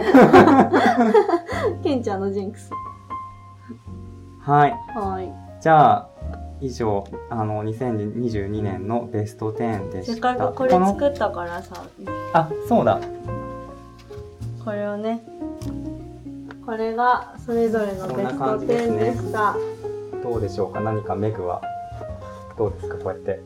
B: ケンちゃんのジンクス。
A: はい。
B: はい。
A: じゃあ以上あの2022年のベスト10で
B: せっ
A: した
B: かくこれ
A: の
B: 作ったからさ。
A: あそうだ。
B: これをねこれがそれぞれのベスト
A: こんな感じです
B: 10
A: ね
B: でした。
A: どうでしょうか？何かメグはどうですか？こうやって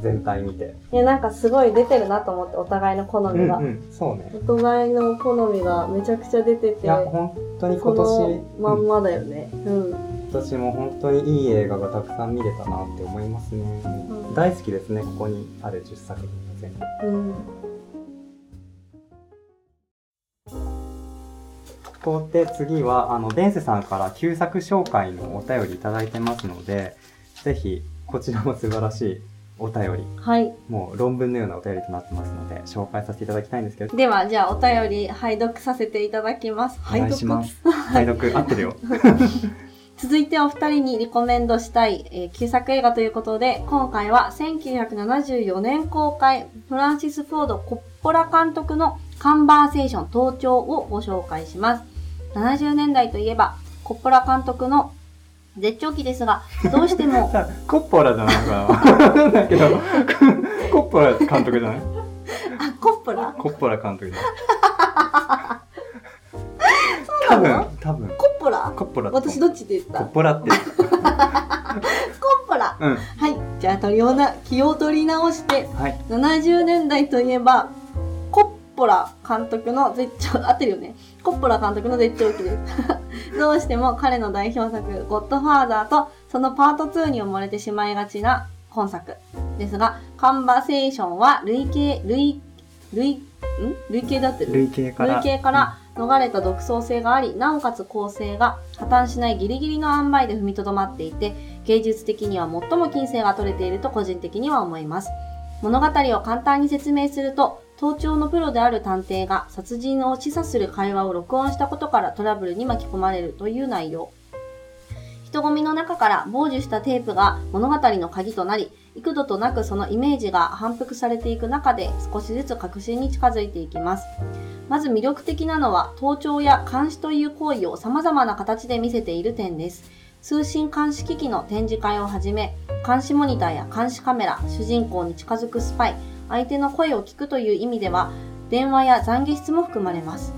A: 全体見て。
B: いやなんかすごい出てるなと思ってお互いの好みが、
A: うんうん、そうね。
B: お互いの好みがめちゃくちゃ出てて
A: いや本当に
B: そ
A: 今年
B: のまん
A: うん
B: まだよね。うん、
A: 今年も本当にいい映画がたくさん見れたなって思いますね、
B: ん。
A: 大好きですねここにある10作品が全部。
B: うん
A: ここで次はあのデンセさんから旧作紹介のお便りいただいてますのでぜひこちらも素晴らしいお便り
B: はい。
A: もう論文のようなお便りとなってますので紹介させていただきたいんですけど。
B: ではじゃあお便り拝読させていただきます。
A: お願いします。拝読。合ってるよ。(laughs)
B: 続いてお二人にリコメンドしたい、えー旧作映画ということで、今回は1974年公開、フランシス・フォード・コッポラ監督のカンバーセーション盗聴をご紹介します。70年代といえば、コッポラ監督の絶頂期ですが、どうしても、(laughs)
A: さコッポラじゃないか。なだけど (laughs) コッポラ監督じゃない？
B: あ、コッポラ？
A: コッポラ監督じゃない。(laughs) 多分多分。
B: コッポラ？
A: コッポラ
B: 私どっちで言っ
A: コ
B: た？コ
A: ッポラって。
B: ッポラ。
A: うん。
B: はい、じゃあ取りをな気を取り直して、
A: はい。
B: 70年代といえばコッポラ監督の絶頂合ってるよねコッポラ監督の絶頂期です。(laughs) どうしても彼の代表作「ゴッドファーザー」とそのパート2に埋もれてしまいがちな本作ですがカンバセーションは累計累累ん？累計だってる？
A: 累計から。
B: 累計から逃れた独創性がありなおかつ構成が破綻しないギリギリの塩梅で踏みとどまっていて芸術的には最も金星が取れていると個人的には思います。物語を簡単に説明すると盗聴のプロである探偵が殺人を示唆する会話を録音したことからトラブルに巻き込まれるという内容人混みの中から傍受したテープが物語の鍵となり、幾度となくそのイメージが反復されていく中で少しずつ確信に近づいていきます。まず魅力的なのは盗聴や監視という行為を様々な形で見せている点です。通信監視機器の展示会をはじめ、監視モニターや監視カメラ、主人公に近づくスパイ、相手の声を聞くという意味では、電話や懺悔室も含まれます。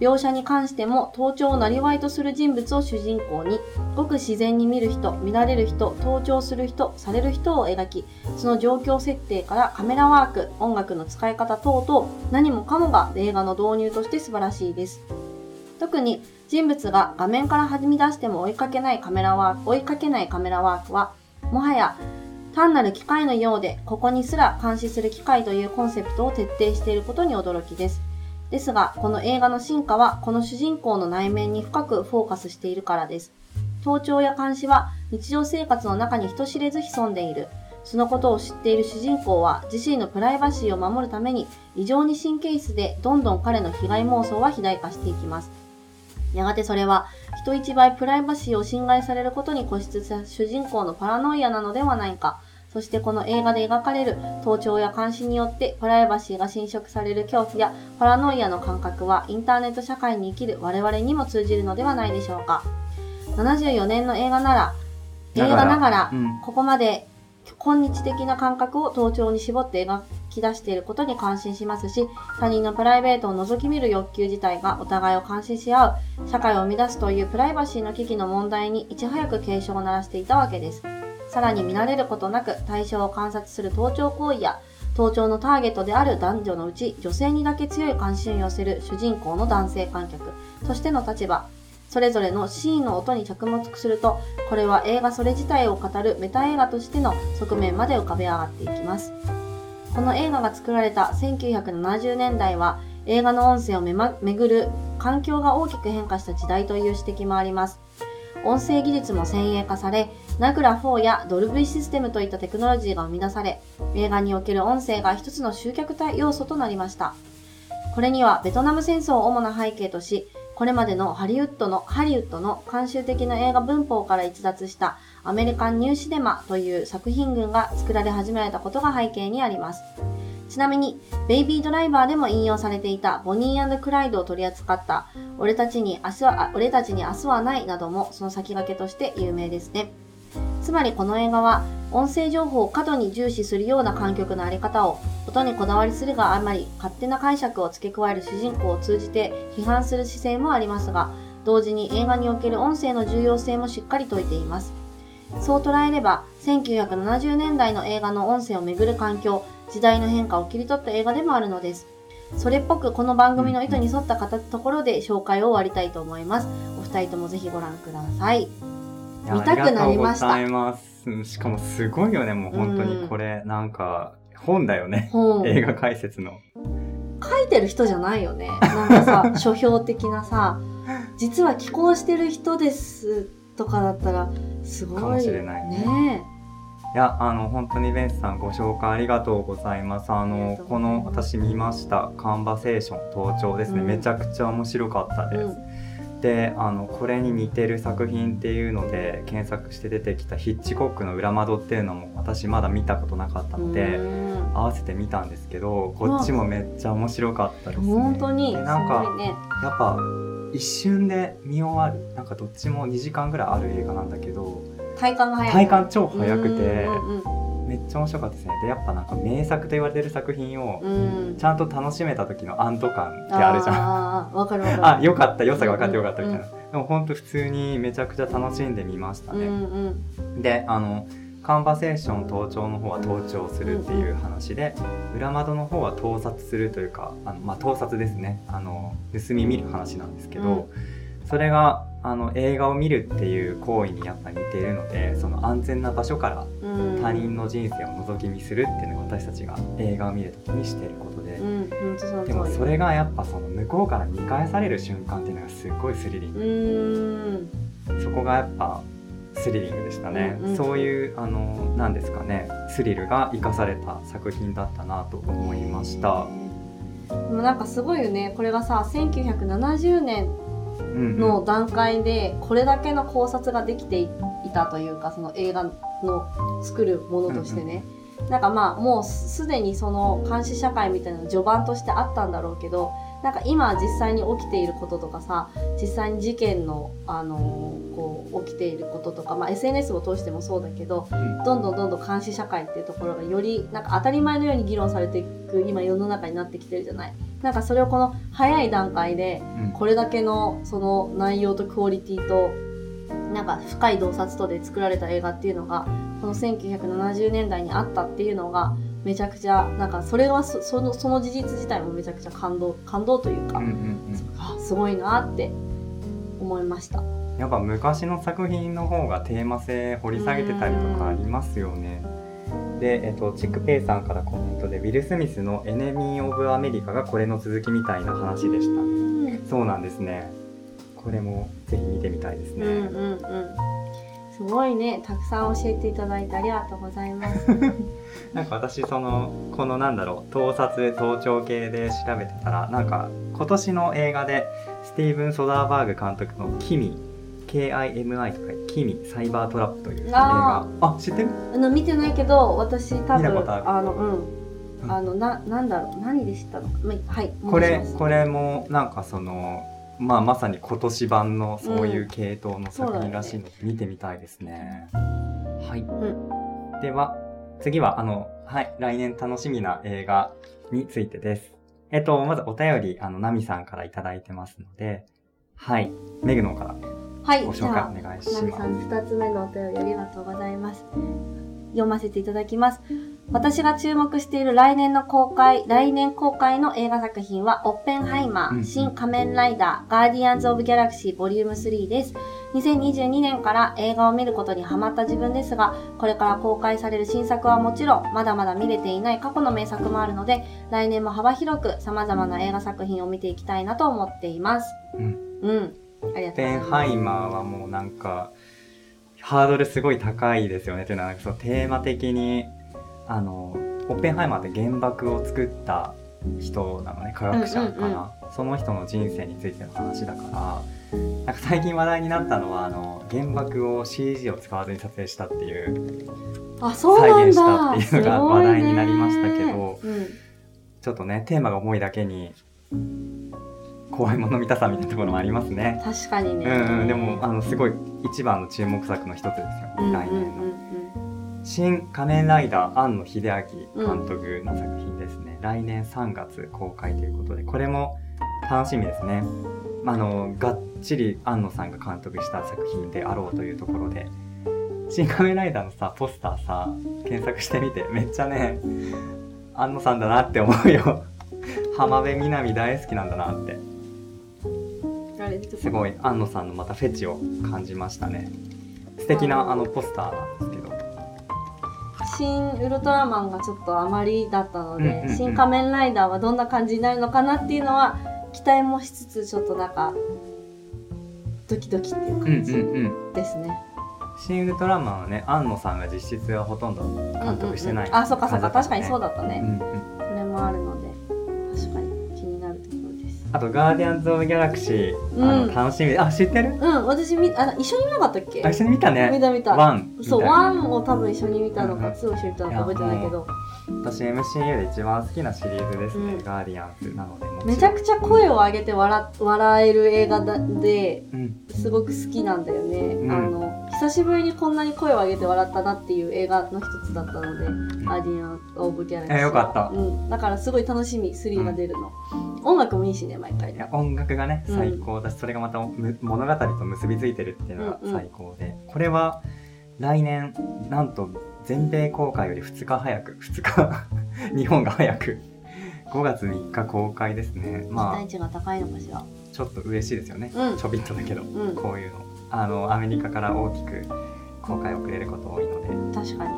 B: 描写に関しても盗聴を生りとする人物を主人公に、ごく自然に見る人、見られる人、盗聴する人、される人を描き、その状況設定からカメラワーク、音楽の使い方等々、何もかもが映画の導入として素晴らしいです。特に人物が画面から弾み出しても追いかけないカメラワーク、追いかけないカメラワークは、もはや単なる機械のようで、ここにすら監視する機械というコンセプトを徹底していることに驚きです。ですが、この映画の進化は、この主人公の内面に深くフォーカスしているからです。盗聴や監視は日常生活の中に人知れず潜んでいる。そのことを知っている主人公は自身のプライバシーを守るために異常に神経質でどんどん彼の被害妄想は肥大化していきます。やがてそれは人一倍プライバシーを侵害されることに固執した主人公のパラノイアなのではないか。そしてこの映画で描かれる盗聴や監視によってプライバシーが侵食される恐怖やパラノイアの感覚はインターネット社会に生きる我々にも通じるのではないでしょうか。74年の映画なら、映画ながら、
A: うん
B: ここまで今日的な感覚を盗聴に絞って描き出していることに感心しますし、他人のプライベートを覗き見る欲求自体がお互いを監視し合う、社会を生み出すというプライバシーの危機の問題にいち早く警鐘を鳴らしていたわけです。さらに見慣れることなく対象を観察する盗聴行為や、盗聴のターゲットである男女のうち女性にだけ強い関心を寄せる主人公の男性観客としての立場、それぞれのシーンの音に着目すると、これは映画それ自体を語るメタ映画としての側面まで浮かび上がっていきます。この映画が作られた1970年代は、映画の音声をめ,、ま、巡る環境が大きく変化した時代という指摘もあります。音声技術も先鋭化され、ナグラ4やドルビーシステムといったテクノロジーが生み出され、映画における音声が一つの集客体要素となりました。これにはベトナム戦争を主な背景とし、これまでのハリウッドの、ハリウッドの慣習的な映画文法から逸脱したアメリカンニューシネマという作品群が作られ始められたことが背景にあります。ちなみに、ベイビードライバーでも引用されていたボニークライドを取り扱った俺たちに明日は、俺たちに明日はないなどもその先駆けとして有名ですね。つまりこの映画は音声情報を過度に重視するような観曲のあり方を音にこだわりするがあまり勝手な解釈を付け加える主人公を通じて批判する姿勢もありますが同時に映画における音声の重要性もしっかり説いていますそう捉えれば1970年代の映画の音声をめぐる環境時代の変化を切り取った映画でもあるのですそれっぽくこの番組の意図に沿った方ところで紹介を終わりたいと思いますお二人ともぜひご覧ください
A: いや
B: 見たくなりました
A: ありがとうございますうんしかもすごいよね、もう本当にこれ、なんか、本だよね。
B: 本
A: 映画解説の。
B: 書いてる人じゃないよね。なんかさ、書評的なさ、実は寄稿してる人ですとかだったら。
A: かもしれないね
B: ね
A: いや、あの、本当にベンスさんご紹介ありがとうございます。あのこの私見ました、カンバセーション登場ですね。
B: うん
A: めちゃくちゃ面白かった
B: え。
A: です。
B: うん。
A: で、あの、これに似てる作品っていうので、検索して出てきたヒッチコックの裏窓っていうのも私まだ見たことなかったので、
B: うん
A: 合わせて見たんですけど、こっちもめっちゃ面白かったですね。
B: 本当に、
A: なんか
B: ごいね。
A: やっぱ一瞬で見終わるなんかどっちも2時間ぐらいある映画なんだけど
B: 体感が早い。
A: 体感超早くて
B: うんうん
A: めっちゃ面白かったですねでやっぱなんか名作と言われてる作品を
B: うん。うん。
A: ちゃんと楽しめた時の安堵感ってあるじゃん
B: ああ、わかるわかる。(laughs)
A: あよかった良さが分かってよかったみたいな、
B: う
A: でも本当普通にめちゃくちゃ楽しんでみました
B: うん
A: ね、
B: うん。
A: であのカンバセーション盗聴の方は盗聴するっていう話で、裏窓の方は盗撮するというかあの、まあ、盗撮ですねあの盗み見る話なんですけど、
B: うん
A: それがあの映画を見るっていう行為にやっぱ似ているのでその安全な場所から
B: うん。
A: 他人の人生を覗き見するっていうのが私たちが映画を見る時にしていることで、
B: うん。
A: でもそれがやっぱその向こうから見返される瞬間っていうのがすっごいスリリン
B: う
A: グ。そこがやっぱスリリングでしたね、
B: うんうん。
A: そういうあのなんですかね。スリルが生かされた作品だったなと思いました、
B: でもなんかすごいよね。これがさ、1970年
A: うんうん。
B: の段階でこれだけの考察ができていたというかその映画の作るものとしてね、なんかまあもうすでにその監視社会みたいなの序盤としてあったんだろうけどなんか今実際に起きていることとかさ実際に事件の、あのーこう起きていることとか、まあ、SNS を通してもそうだけど
A: うん。
B: どんどんどんどん監視社会っていうところがよりなんか当たり前のように議論されていく今世の中になってきてるじゃない？なんかそれをこの早い段階で
A: うん。
B: これだけのその内容とクオリティとなんか深い洞察とで作られた映画っていうのがこの1970年代にあったっていうのがめちゃくちゃなんかそれはそそのその事実自体もめちゃくちゃ感動感動というか、
A: うんうん
B: あすごいなって思いました。
A: うんやっぱ昔の作品の方がテーマ性掘り下げてたりとかありますよね。で、えっと、チックペイさんからコメントで、ウィル・スミスのエネミー・オブ・アメリカがこれの続きみたいな話でした。そうなんですね。これもぜひ見てみたいですね。
B: うんうんうん。すごいね、たくさん教えていただいてありがとうございます。(laughs)
A: なんか私そのこのなんだろう盗撮盗聴系で調べてたらなんか今年の映画でスティーブン・ソダーバーグ監督の「キミ」KIMI とか「キミサイバートラップ」という映画。
B: あ
A: あ知ってる？
B: あの見てないけど、私多分
A: 見たことある。
B: あのうん。
A: うん。
B: あのななんだろう何で知ったのはい。
A: これこれもなんかそのまあまさに今年版のそういう系統の作品らしいので見てみたいですね。はい、
B: う
A: では次はあのはい来年楽しみな映画についてです。えっとまずお便りあのナミさんからいただいてますので、はいメグノから
B: はい。
A: ご紹介お願いします。
B: なみさん二つ目のお便りありがとうございます。読ませていただきます。私が注目している来年の公開、来年公開の映画作品は、オッペンハイマー、
A: うん
B: 新仮面ライダー、ガーディアンズ・オブ・ギャラクシー、ボリューム3です。2022年から映画を見ることにハマった自分ですが、これから公開される新作はもちろん、まだまだ見れていない過去の名作もあるので、来年も幅広く様々な映画作品を見ていきたいなと思っています。
A: うん
B: うん。ありがとうござ
A: ペン
B: います。
A: ハイマーはもうなんかハードルすごい高いですよねというのはそのテーマ的にあのオッペンハイマーって原爆を作った人なのね科学者かな、
B: うんうん
A: その人の人生についての話だからなんか最近話題になったのはあの原爆を CG を使わずに撮影したっていう
B: あ、そう。
A: 再現したっていうのが話題になりましたけど
B: うん。
A: ちょっとねテーマが重いだけに怖いもの見たさみたいなところもありますね。
B: 確かにね。
A: うんうん、でもあのすごい一番の注目作の一つですよ来年の。
B: うん
A: 新仮面ライダー庵野秀明監督の作品ですね、来年3月公開ということでこれも楽しみですね。あのがっちり庵野さんが監督した作品であろうというところで新仮面ライダーのさポスターさ検索してみてめっちゃね庵野さんだなって思うよ。浜辺美波大好きなんだなって。すごい庵野さんのまたフェチを感じましたね。素敵なあのポスターなんですけど。
B: 新ウルトラマンがちょっとあまりだったので、
A: うんうんうん。
B: 新仮面ライダーはどんな感じになるのかなっていうのは期待もしつつちょっとなんかドキドキっていう
A: うん
B: 感じ
A: うんうん。
B: ですね。
A: 新ウルトラマンはね庵野さんが実質はほとんど監督してない、
B: うんうんうん。あ、そっかそっか、確かにそう
A: だ、
B: だったね。
A: うんうん、
B: それもあるので、確かに気になるところです。
A: あと「ガーディアンズ・オブ・ギャラクシー」あ
B: うん
A: の楽しみ。あ知ってる？
B: うん、私みあ一緒に見なかったっけ？
A: あ一緒に見たね。
B: 見た見た。
A: one
B: そう、 one を多分一緒に見たのか、
A: うんうん。
B: two を一緒に見たのか覚えてないけど、
A: 私 MCU で一番好きなシリーズですね、
B: うん。
A: ガーディアンズなのでもちろん。
B: めちゃくちゃ声を上げて笑笑える映画だで
A: うん。
B: すごく好きなんだよね、
A: うん。
B: あの久しぶりにこんなに声を上げて笑ったなっていう映画の一つだったので「ガーディアン・オブ・ギャラクシー」
A: えよかった。
B: うん、だからすごい楽しみ3が出るの、音楽もいいしね毎回
A: いや音楽がね
B: うん。
A: 最高だし、それがまたむ物語と結びついてるっていうのが最高で、これは来年なんと全米公開より2日早く2日 (laughs) 日本が早く。5月3日公開ですね。
B: 期
A: まあ
B: 待値が高いのかしら。
A: ちょっと嬉しいですよね、
B: うん。
A: ちょびっとだけど、
B: うん。
A: こういうの。あのアメリカから大きく公開遅れること多いので。
B: 確かに。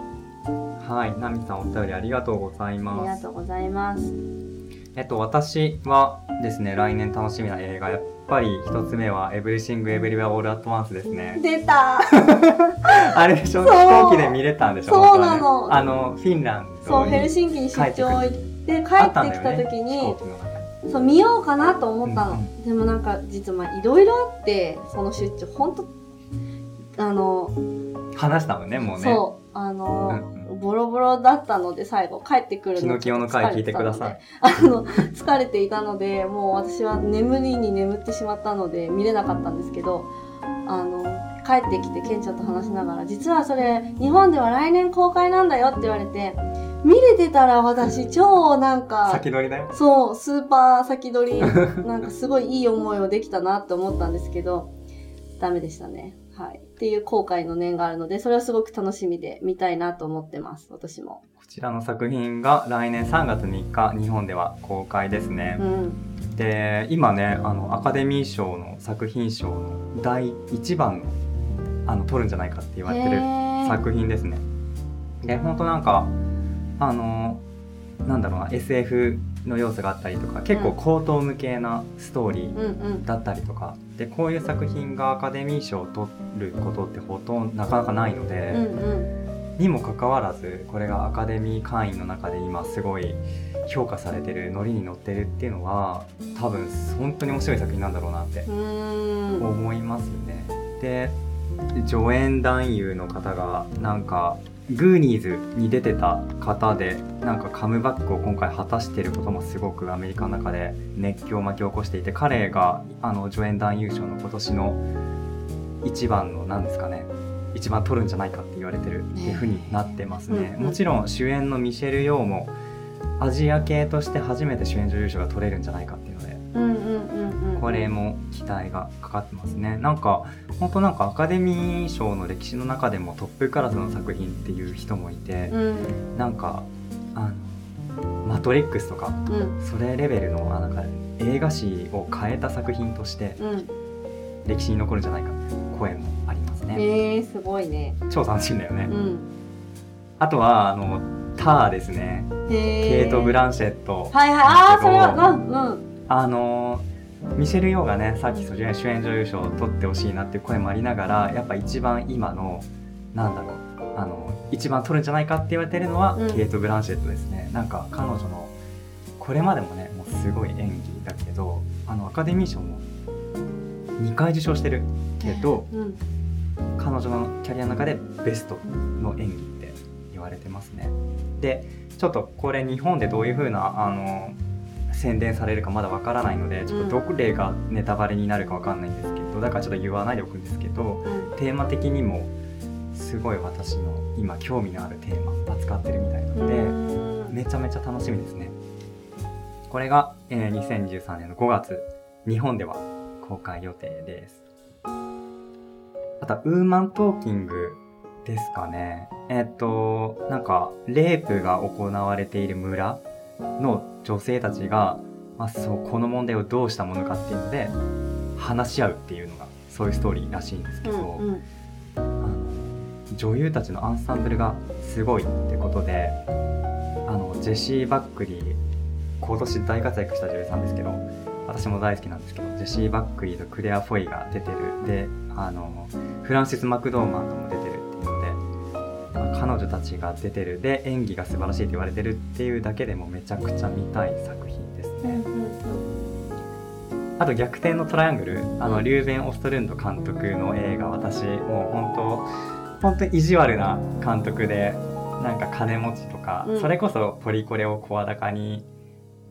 A: はい。ナミさんお便りありがとうござい
B: あり
A: ます
B: がとうございます
A: えっと私はですね来年楽しみな映画やっぱり一つ目は「エブリシング・エブリウェア・オール・アット・ワンス」ですね。
B: 出た。(laughs)
A: あれでしょ？飛行機で見れたんでしょ？
B: そうなの。
A: ね。あのフィンランド
B: そうヘル
A: に
B: シンキに出張行って帰ってき
A: た
B: 時に、そう見ようかなと思ったの、
A: うんう
B: でもなんか実はまあいろいろあってその出張本当あの
A: 話したもんねもうね。
B: そうあの
A: うん
B: ボロボロだったので最後帰ってくる
A: キノキオの回聞いてください
B: あの (laughs) 疲れていたのでもう私は眠りに眠ってしまったので見れなかったんですけどあの帰ってきてケンちゃんと話しながら実はそれ日本では来年公開なんだよって言われて見れてたら私超なんか
A: 先取りだよ
B: そうスーパー先取りなんかすごいいい思いをできたなって思ったんですけどダメでしたね。はい。っていう後悔の念があるので、それはすごく楽しみで見たいなと思ってます、私も。
A: こちらの作品が来年3月3日日本では公開ですね
B: う、ん。
A: で今ねあのアカデミー賞の作品賞の第1番のあの取るんじゃないかって言われてる作品ですねで本当なんかあのなんだろうな SF の要素があったりとか結構高等無形なストーリー。だったりとかでこういう作品がアカデミー賞を取ることってほとんどなかなかないので、
B: うんうん。
A: にもかかわらずこれがアカデミー会員の中で今すごい評価されてるノリに乗ってるっていうのは多分本当に面白い作品なんだろうなって。思いますね。で助演男優の方がなんかグーニーズに出てた方でなんかカムバックを今回果たしていることもすごくアメリカの中で熱狂を巻き起こしていて彼があの助演男優賞の今年の一番の何ですかね一番取るんじゃないかって言われてるっていう風になってますね。
B: うん
A: もちろん主演のミシェル・ヨーもアジア系として初めて主演女優賞が取れるんじゃないかっこれも期待がかかってますねなんか本当なんかアカデミー賞の歴史の中でもトップクラスの作品っていう人もいて、
B: うん。
A: なんかあの「マトリックス」とか
B: うん。
A: それレベルのあなんか映画史を変えた作品として
B: うん。
A: 歴史に残るんじゃないかっていう声もありますね、
B: えー、すごいね。
A: 超楽しいんだよね、
B: うん。
A: あとはあのターですね
B: へ
A: ケイト・ブラ
B: ン。
A: ンシェット
B: はいはい。ああ、それは、うんうん。
A: あのミシェル・ヨーがねさっき主演主演女優賞を取ってほしいなっていう声もありながらやっぱ一番今のなんだろうあの一番取るんじゃないかって言われてるのは、
B: うん。
A: ケイト・ブランシェットですね。なんか彼女のこれまでもねもうすごい演技だけどあのアカデミー賞も2回受賞してるけど
B: うん。
A: 彼女のキャリアの中でベストの演技って言われてますね。でちょっとこれ日本でどういう風なあの宣伝されるかまだわからないのでちょっとどれがネタバレになるかわかんないんですけどだからちょっと言わないでおくんですけど
B: うん。
A: テーマ的にもすごい私の今興味のあるテーマ扱ってるみたいなので
B: うん。
A: めちゃめちゃ楽しみですね。これが、えー2013年の5月日本では公開予定です。あとはウーマントーキングですかね。えっとなんかレイプが行われている村の女性たちが、まあ、そうこの問題をどうしたものかっていうので話し合うっていうのがそういうストーリーらしいんですけど、
B: うんうん。
A: あの女優たちのアンサンブルがすごいってことであのジェシー・バックリー今年大活躍した女優さんですけど私も大好きなんですけどジェシー・バックリーとクレア・フォイが出てるであのフランシス・マクドーマンドも出てる彼女たちが出てるで演技が素晴らしいと言われてるっていうだけでもめちゃくちゃ見たい作品ですね。あと逆転のトライアングル、あの、
B: うん。
A: リューベン・オストルンド監督の映画、私、もう本当、本当に意地悪な監督で、なんか金持ちとか、
B: うん。
A: それこそポリコレを声高に、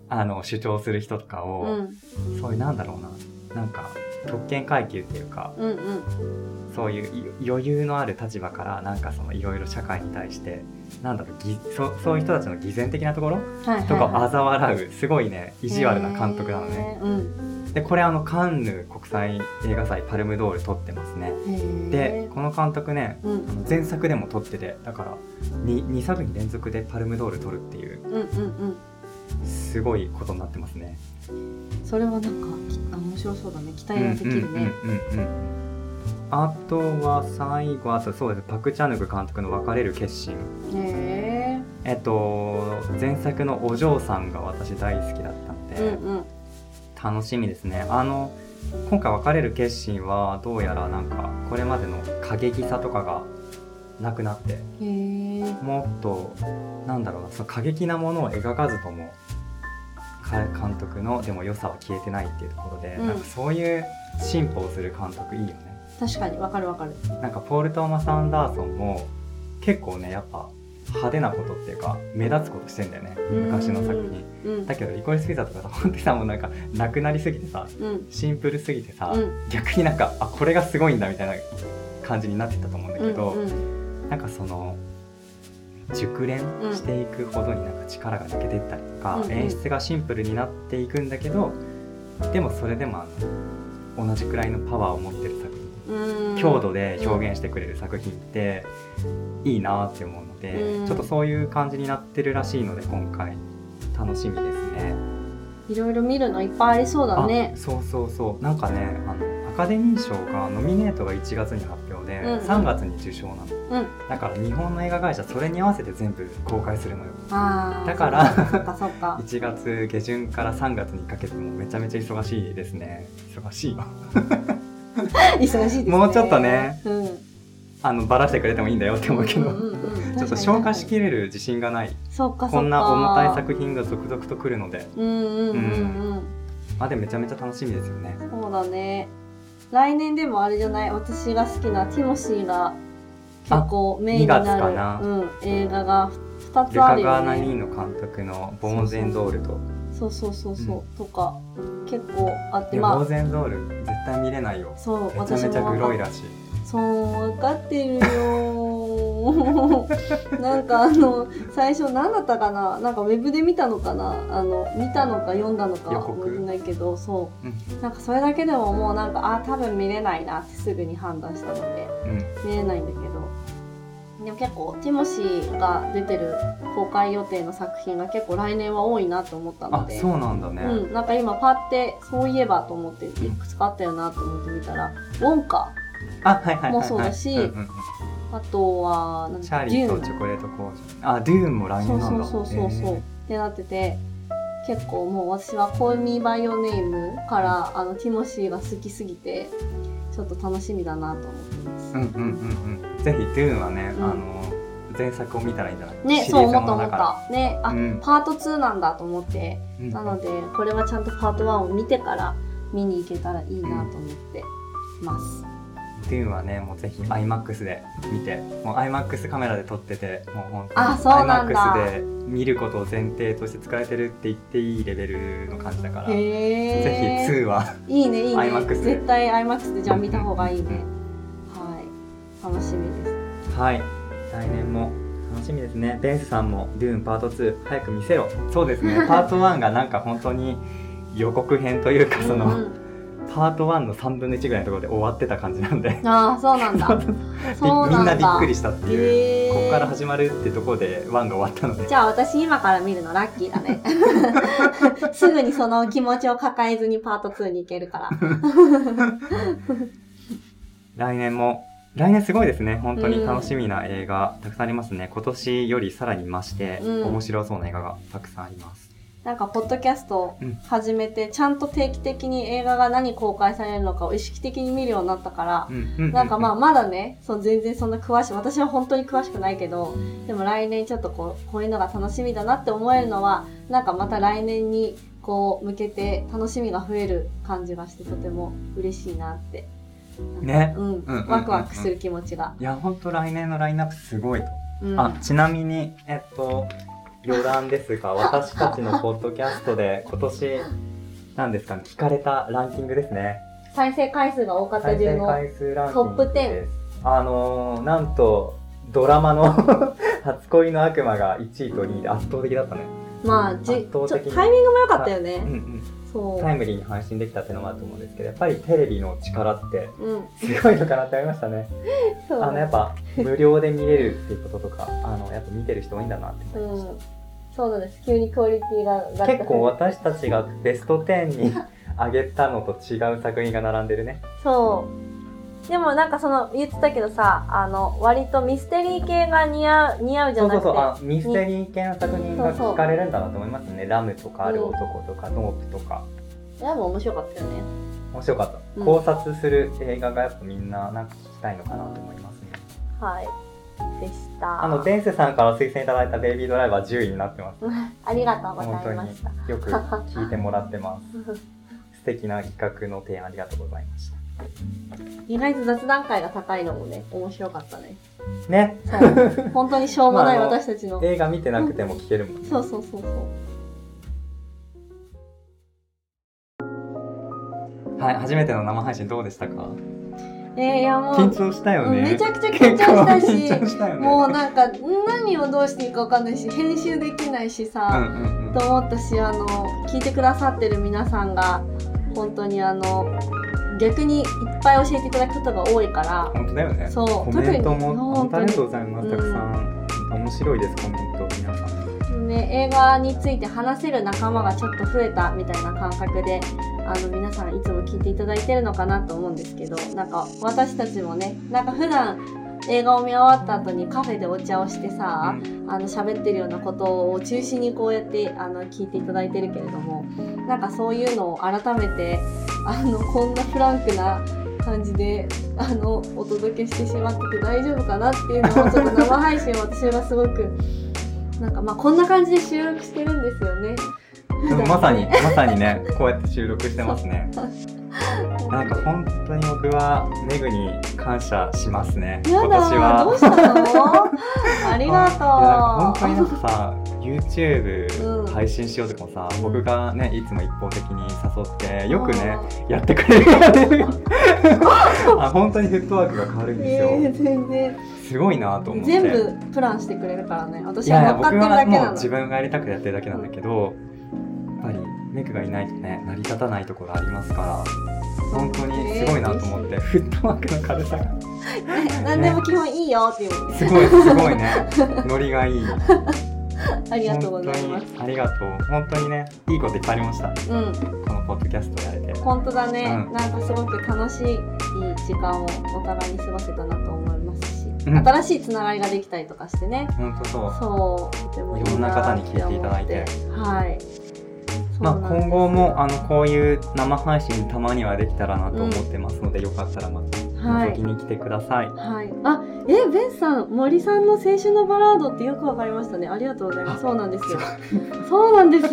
A: あの、主張する人とかを、
B: うん。
A: そういうなんだろうな、なんか、特権階級っていうか、
B: うんうん。
A: そういうい余裕のある立場から、なんかそのいろいろ社会に対して、なんだろう、ぎそそういう人たちの偽善的なところ
B: はいはい
A: とかを
B: は
A: 嘲笑う、すごいね、意地悪な監督なのね。
B: うん
A: でこれあのカンヌ国際映画祭パルムドール撮ってますね。でこの監督ね
B: うん
A: 前作でも撮っててだから 2, 2作品連続でパルムドール撮るっていう。
B: うんうん
A: すごいことになってますね。
B: うんそれはなんか面白そうだね。期待ができるね。
A: あとは最後はそうそうです。パク・チャヌグ監督の別れる決心。
B: へ
A: えっと前作のお嬢さんが私大好きだったん
B: え
A: で、
B: うんうん。
A: 楽しみですね。あの今回別れる決心はどうやらなんかこれまでの過激さとかがなくなってもっとなんだろうなその過激なものを描かずともか監督のでも良さは消えてないっていうところで、
B: うん。
A: なんかそういう進歩をする監督いいよね。
B: 確かにわかるわかる。
A: なんかポール・トーマス・アンダーソンも結構ねやっぱ派手なことっていうか目立つことしてんだよね。昔の作品。
B: うん。
A: だけどリコリス・ピザとかさ本当にさもうなんかなくなりすぎてさ
B: うん。
A: シンプルすぎてさ、
B: うん。
A: 逆になんかあこれがすごいんだみたいな感じになってたと思うんだけど、
B: うんうん。
A: なんかその熟練していくほどになんか力が抜けていったりとか、
B: うんうん。
A: 演出がシンプルになっていくんだけどでもそれでもあの同じくらいのパワーを持ってる作品
B: うん。
A: 強度で表現してくれる作品っていいなって思うので、
B: うん。
A: ちょっとそういう感じになってるらしいので今回。楽しみですね。
B: いろいろ見るのいっぱいありそうだね。
A: あそうそうそう。なんかねあのアカデミー賞がノミネートが1月に発表で、
B: うんうん。
A: 3月に受賞なの。
B: うん。
A: だから日本の映画会社それに合わせて全部公開するのよ。だから
B: そっかそっか。(laughs)
A: 1月下旬から3月にかけてもめちゃめちゃ忙しいですね。忙しいよ。(laughs)
B: 忙しいですね。
A: もうちょっとね
B: うん。
A: あのバラしてくれてもいいんだよって思うけど、
B: んんうん。
A: ちょっと消化しきれる自信がない。こんな重たい作品が続々と来るので。
B: うんうんうん。うん。
A: まあでもめちゃめちゃ楽しみですよね。
B: そうだね来年でもあれじゃない？私が好きなティモシーが結構メインになる。
A: 2月かな。
B: うん、映画が2
A: ル
B: つある
A: カ・ガー
B: よね。
A: ナニーノ監督の「ボーンゼンドールと」
B: そうそうそうそう、
A: うん。
B: とか結構あって
A: いやボー
B: まあ
A: ゼンドール絶対見れないよ。
B: そう
A: めちゃめちゃグロいらしい
B: そう分かってるよ (laughs) なんかあの最初何だったかな？なんかウェブで見たのかな？あの見たのか読んだのか覚えてないけどそう。
A: うん。
B: なんかそれだけでももうなんかあ多分見れないなってすぐに判断したので
A: うん。
B: 見れないんだけど。でも結構ティモシーが出てる公開予定の作品が結構来年は多いなと思ったので。
A: あそうなんだね、
B: うん、なんか今パってそういえばと思っていくつかあったよなと思ってみたらウォンカ
A: あはいはいはい、はい、
B: もそうだしあとはなんだ
A: チャーリーとチョコレート工場あデューンも来
B: そう
A: 年なんだ。
B: そうそうそうそう、
A: へ
B: ってなってて結構もう私は「コーミーバイオネーム」からあのティモシーが好きすぎてちょっと楽しみだなと思ってます、
A: ーうんうんうんうん。ぜひデューンはね、
B: うん。
A: あの前作を見たらいいんじゃない？
B: ねそう思った思った。ねあ、
A: うん。
B: パート2なんだと思って。
A: うん
B: なのでこれはちゃんとパート1を見てから見に行けたらいいなと思ってます、
A: デューンはねもうぜひ IMAX で見てもう IMAX カメラで撮っててもう本当に
B: あそうなんだ。
A: IMAX で見ることを前提として使えてるって言っていいレベルの感じだからぜ
B: へ
A: ひ
B: え
A: 2はい
B: いねいいね。
A: IMAX で。
B: 絶対 IMAX でじゃあ見た方がいいね。はい。楽しみです。
A: はい。来年も楽しみですね。ベンスさんも「デューンパート2早く見せろ」そうですね。(laughs) パート1がなんか本当に予告編というかその、
B: うんうん
A: パート1の3分の1ぐらいのところで終わってた感じなんで。
B: ああそうなんだ。そ (laughs) う
A: み
B: なん
A: なびっくりしたっていう、ここから始まるってところで1が終わったので。
B: じゃあ私今から見るのラッキーだね。(laughs) すぐにその気持ちを抱えずにパート2に行けるから。(laughs)
A: 来年も来年すごいですね。本当に楽しみな映画たくさんありますね。今年よりさらに増して
B: うん。
A: 面白そうな映画がたくさんあります、
B: なんかポッドキャスト
A: うん。
B: 始めてちゃんと定期的に映画が何公開されるのかを意識的に見るようになったから
A: うんうんうん。
B: なんかまあまだねそう全然そんな詳しい私は本当に詳しくないけどでも来年ちょっとこうこういうのが楽しみだなって思えるのはなんかまた来年にこう向けて楽しみが増える感じがしてとても嬉しいなって。
A: ね。
B: うん
A: うんうんうん。
B: ワクワクする気持ちが、
A: いや本当来年のラインナップすごいと。
B: うん、
A: あちなみにえっと余談ですが私たちのポッドキャストで今年なんですかね聞かれたランキングですね。
B: 再生回数が多かった
A: 再生
B: 順の
A: 回数ランキング
B: トップ10
A: ですあのー、なんとドラマの (laughs) 初恋の悪魔が1位と2位で圧倒的だったね、
B: まあじ
A: 圧倒的
B: タイミングも良かったよ
A: うんう
B: ね
A: ん、タイムリーに配信できたっていうのもあると思うんですけどやっぱりテレビの力って
B: うん。
A: すごいのかなって思いましたね。あのやっぱ無料で見れるっていうこととかあのやっぱ見てる人多いんだなって思いました、
B: うん。そうなんです。急にクオリティが
A: 結構私たちがベスト10に上げたのと違う作品が並んでるね。
B: そうでもなんかその言ってたけどさあの割とミステリー系が似合う似合うじゃなくて。
A: そうそうそう。あミステリー系の作品が聞かれるんだなと思いますね。ラムとかある男とかノープとか。
B: でも面白かったよね。
A: 面白かった、
B: うん。
A: 考察する映画がやっぱみんななんか聞きたいのかなと思いますね。
B: はい。でした。
A: あのデンセさんから推薦いただいたベイビードライバー10位になってます。(laughs)
B: ありがとうご
A: 本当に
B: ざいました。
A: よく聞いてもらってます。(laughs) 素敵な企画の提案ありがとうございました
B: 意外と雑談会が高いのもね、面白かったね。
A: ね
B: そう。本当にしょうもない (laughs) 私たちの。
A: 映画見てなくても聞けるもんね
B: そうそうそうそう。
A: はい初めての生配信どうでしたか？
B: えー、いやもう、
A: 緊張したよね
B: めちゃくちゃ緊張したし
A: したよね
B: もうなんか何をどうしていいかわかんないし編集できないし
A: うん
B: さ、
A: うんうん
B: と思ったしあの聞いてくださってる皆さんが本当にあの逆にいっぱい教えていただくことが多いから
A: 本当だよね。
B: そう
A: コメントも本当ありがとうございます。
B: うん
A: たくさん面白いですコメント皆さん。
B: ね、映画について話せる仲間がちょっと増えたみたいな感覚であの皆さんいつも聞いていただいてるのかなと思うんですけどなんか私たちもねなんか普段映画を見終わった後にカフェでお茶をしてさ、あの喋ってるようなことを中心にこうやってあの聞いていただいてるけれどもなんかそういうのを改めてあのこんなフランクな感じであのお届けしてしまってて大丈夫かなっていうのをちょっと生配信私はすごくなんかまあこんな感じで収録してるんですよね。(laughs)
A: まさにまさにねこうやって収録してますね (laughs) なんか本当に僕はメグに感謝しますね。今年は。
B: どうしたの？(laughs) ありが
A: いやなん。か本当になん
B: と
A: かさ YouTube
B: うん。
A: 配信しようとかもさ、
B: うん。
A: 僕がねいつも一方的に誘ってよくねやってくれるからね。(laughs) あ本当にフットワークが変わるんですよ、
B: えー全然。
A: すごいなと思って。
B: 全部プランしてくれるからね。
A: い
B: 私
A: やいや
B: は乗っかってる
A: 僕は
B: だけなの。
A: もう自分がやりたくてやってるだけなんだけどやっぱりメグがいないとね成り立たないところありますから本当にすごいなと思って、フットワークの軽さが。
B: 何でも基本いいよっていうね
A: すごいすごいね。ノリがいい。(laughs)
B: ありがとうございます。
A: 本当にありがとう。本当にねいいこといっぱいありました。
B: うん。
A: このポッドキャストやれて。
B: 本当だね、
A: うん。
B: なんかすごく楽しい時間をお互いに過ごせたなと思いますし、
A: うん。
B: 新しいつながりができたりとかしてね。
A: 本当そう。
B: そうとてもい
A: ろんな方に聞いていただいて。
B: はい
A: まあ、今後もあのこういう生配信たまにはできたらなと思ってますので、よかったらまた
B: はい。
A: 覗きに来てください。
B: はい、あえベンさん森さんの青春のバラードってよくわかりましたね。ありがとうございます。そうなんですよ。そうなんです。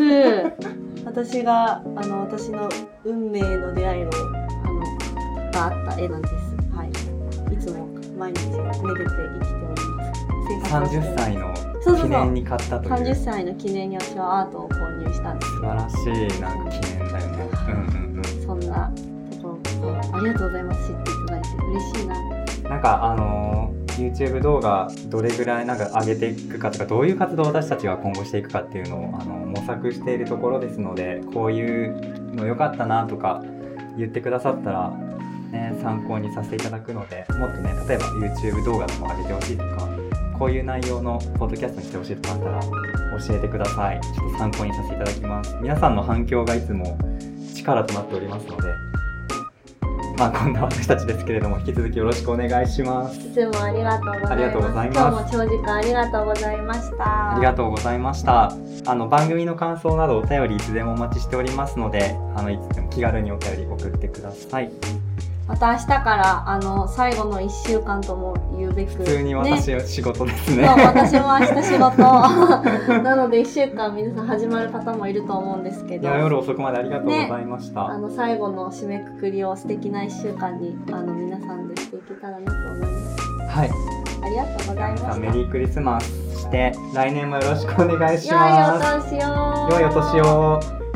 B: 私があの私の運命の出会いのあのがあった絵なんです。はい。いつも毎日めでて生きております。生活をしており
A: 30
B: ます
A: 歳の
B: そうそう
A: 記念に買ったという。
B: 30歳の記念に私はアートを購入したんです
A: 素晴らしいなんか記念だよね。うんうんうん。
B: そんなところあありがとうございます。知っていただいて嬉しいな。
A: なんかあのー YouTube 動画どれぐらいなんか上げていくかとかどういう活動を私たちが今後していくかっていうのをあの模索しているところですのでこういうの良かったなとか言ってくださったら、ね、参考にさせていただくのでもっとね例えば YouTube 動画とか上げてほしいとかこういう内容のポッドキャストにしてほしいとかあったら教えてください。ちょっと参考にさせていただきます。皆さんの反響がいつも力となっておりますので。まあこんな私たちですけれども引き続きよろしくお願いします。
B: いつもありがとうございます。
A: ありがとうございます。
B: 今日も長時間ありがとうございました。
A: ありがとうございました。あの番組の感想などお便りいつでもお待ちしておりますので、あのいつでも気軽にお便り送ってください。
B: また明日からあの最後の1週間とも言うべく
A: 普通に私は仕事です
B: そう
A: ね。
B: 私も明日仕事なので1週間皆さん始まる方もいると思うんですけど
A: 夜遅くまでありがとうございました。
B: あの最後の締めくくりを素敵な1週間にあの皆さんでしていけたらなと思います
A: はい。
B: ありがとうございました
A: メリークリスマスして来年もよろしくお願いし
B: 良い
A: ます。
B: お年を
A: 良いお年を。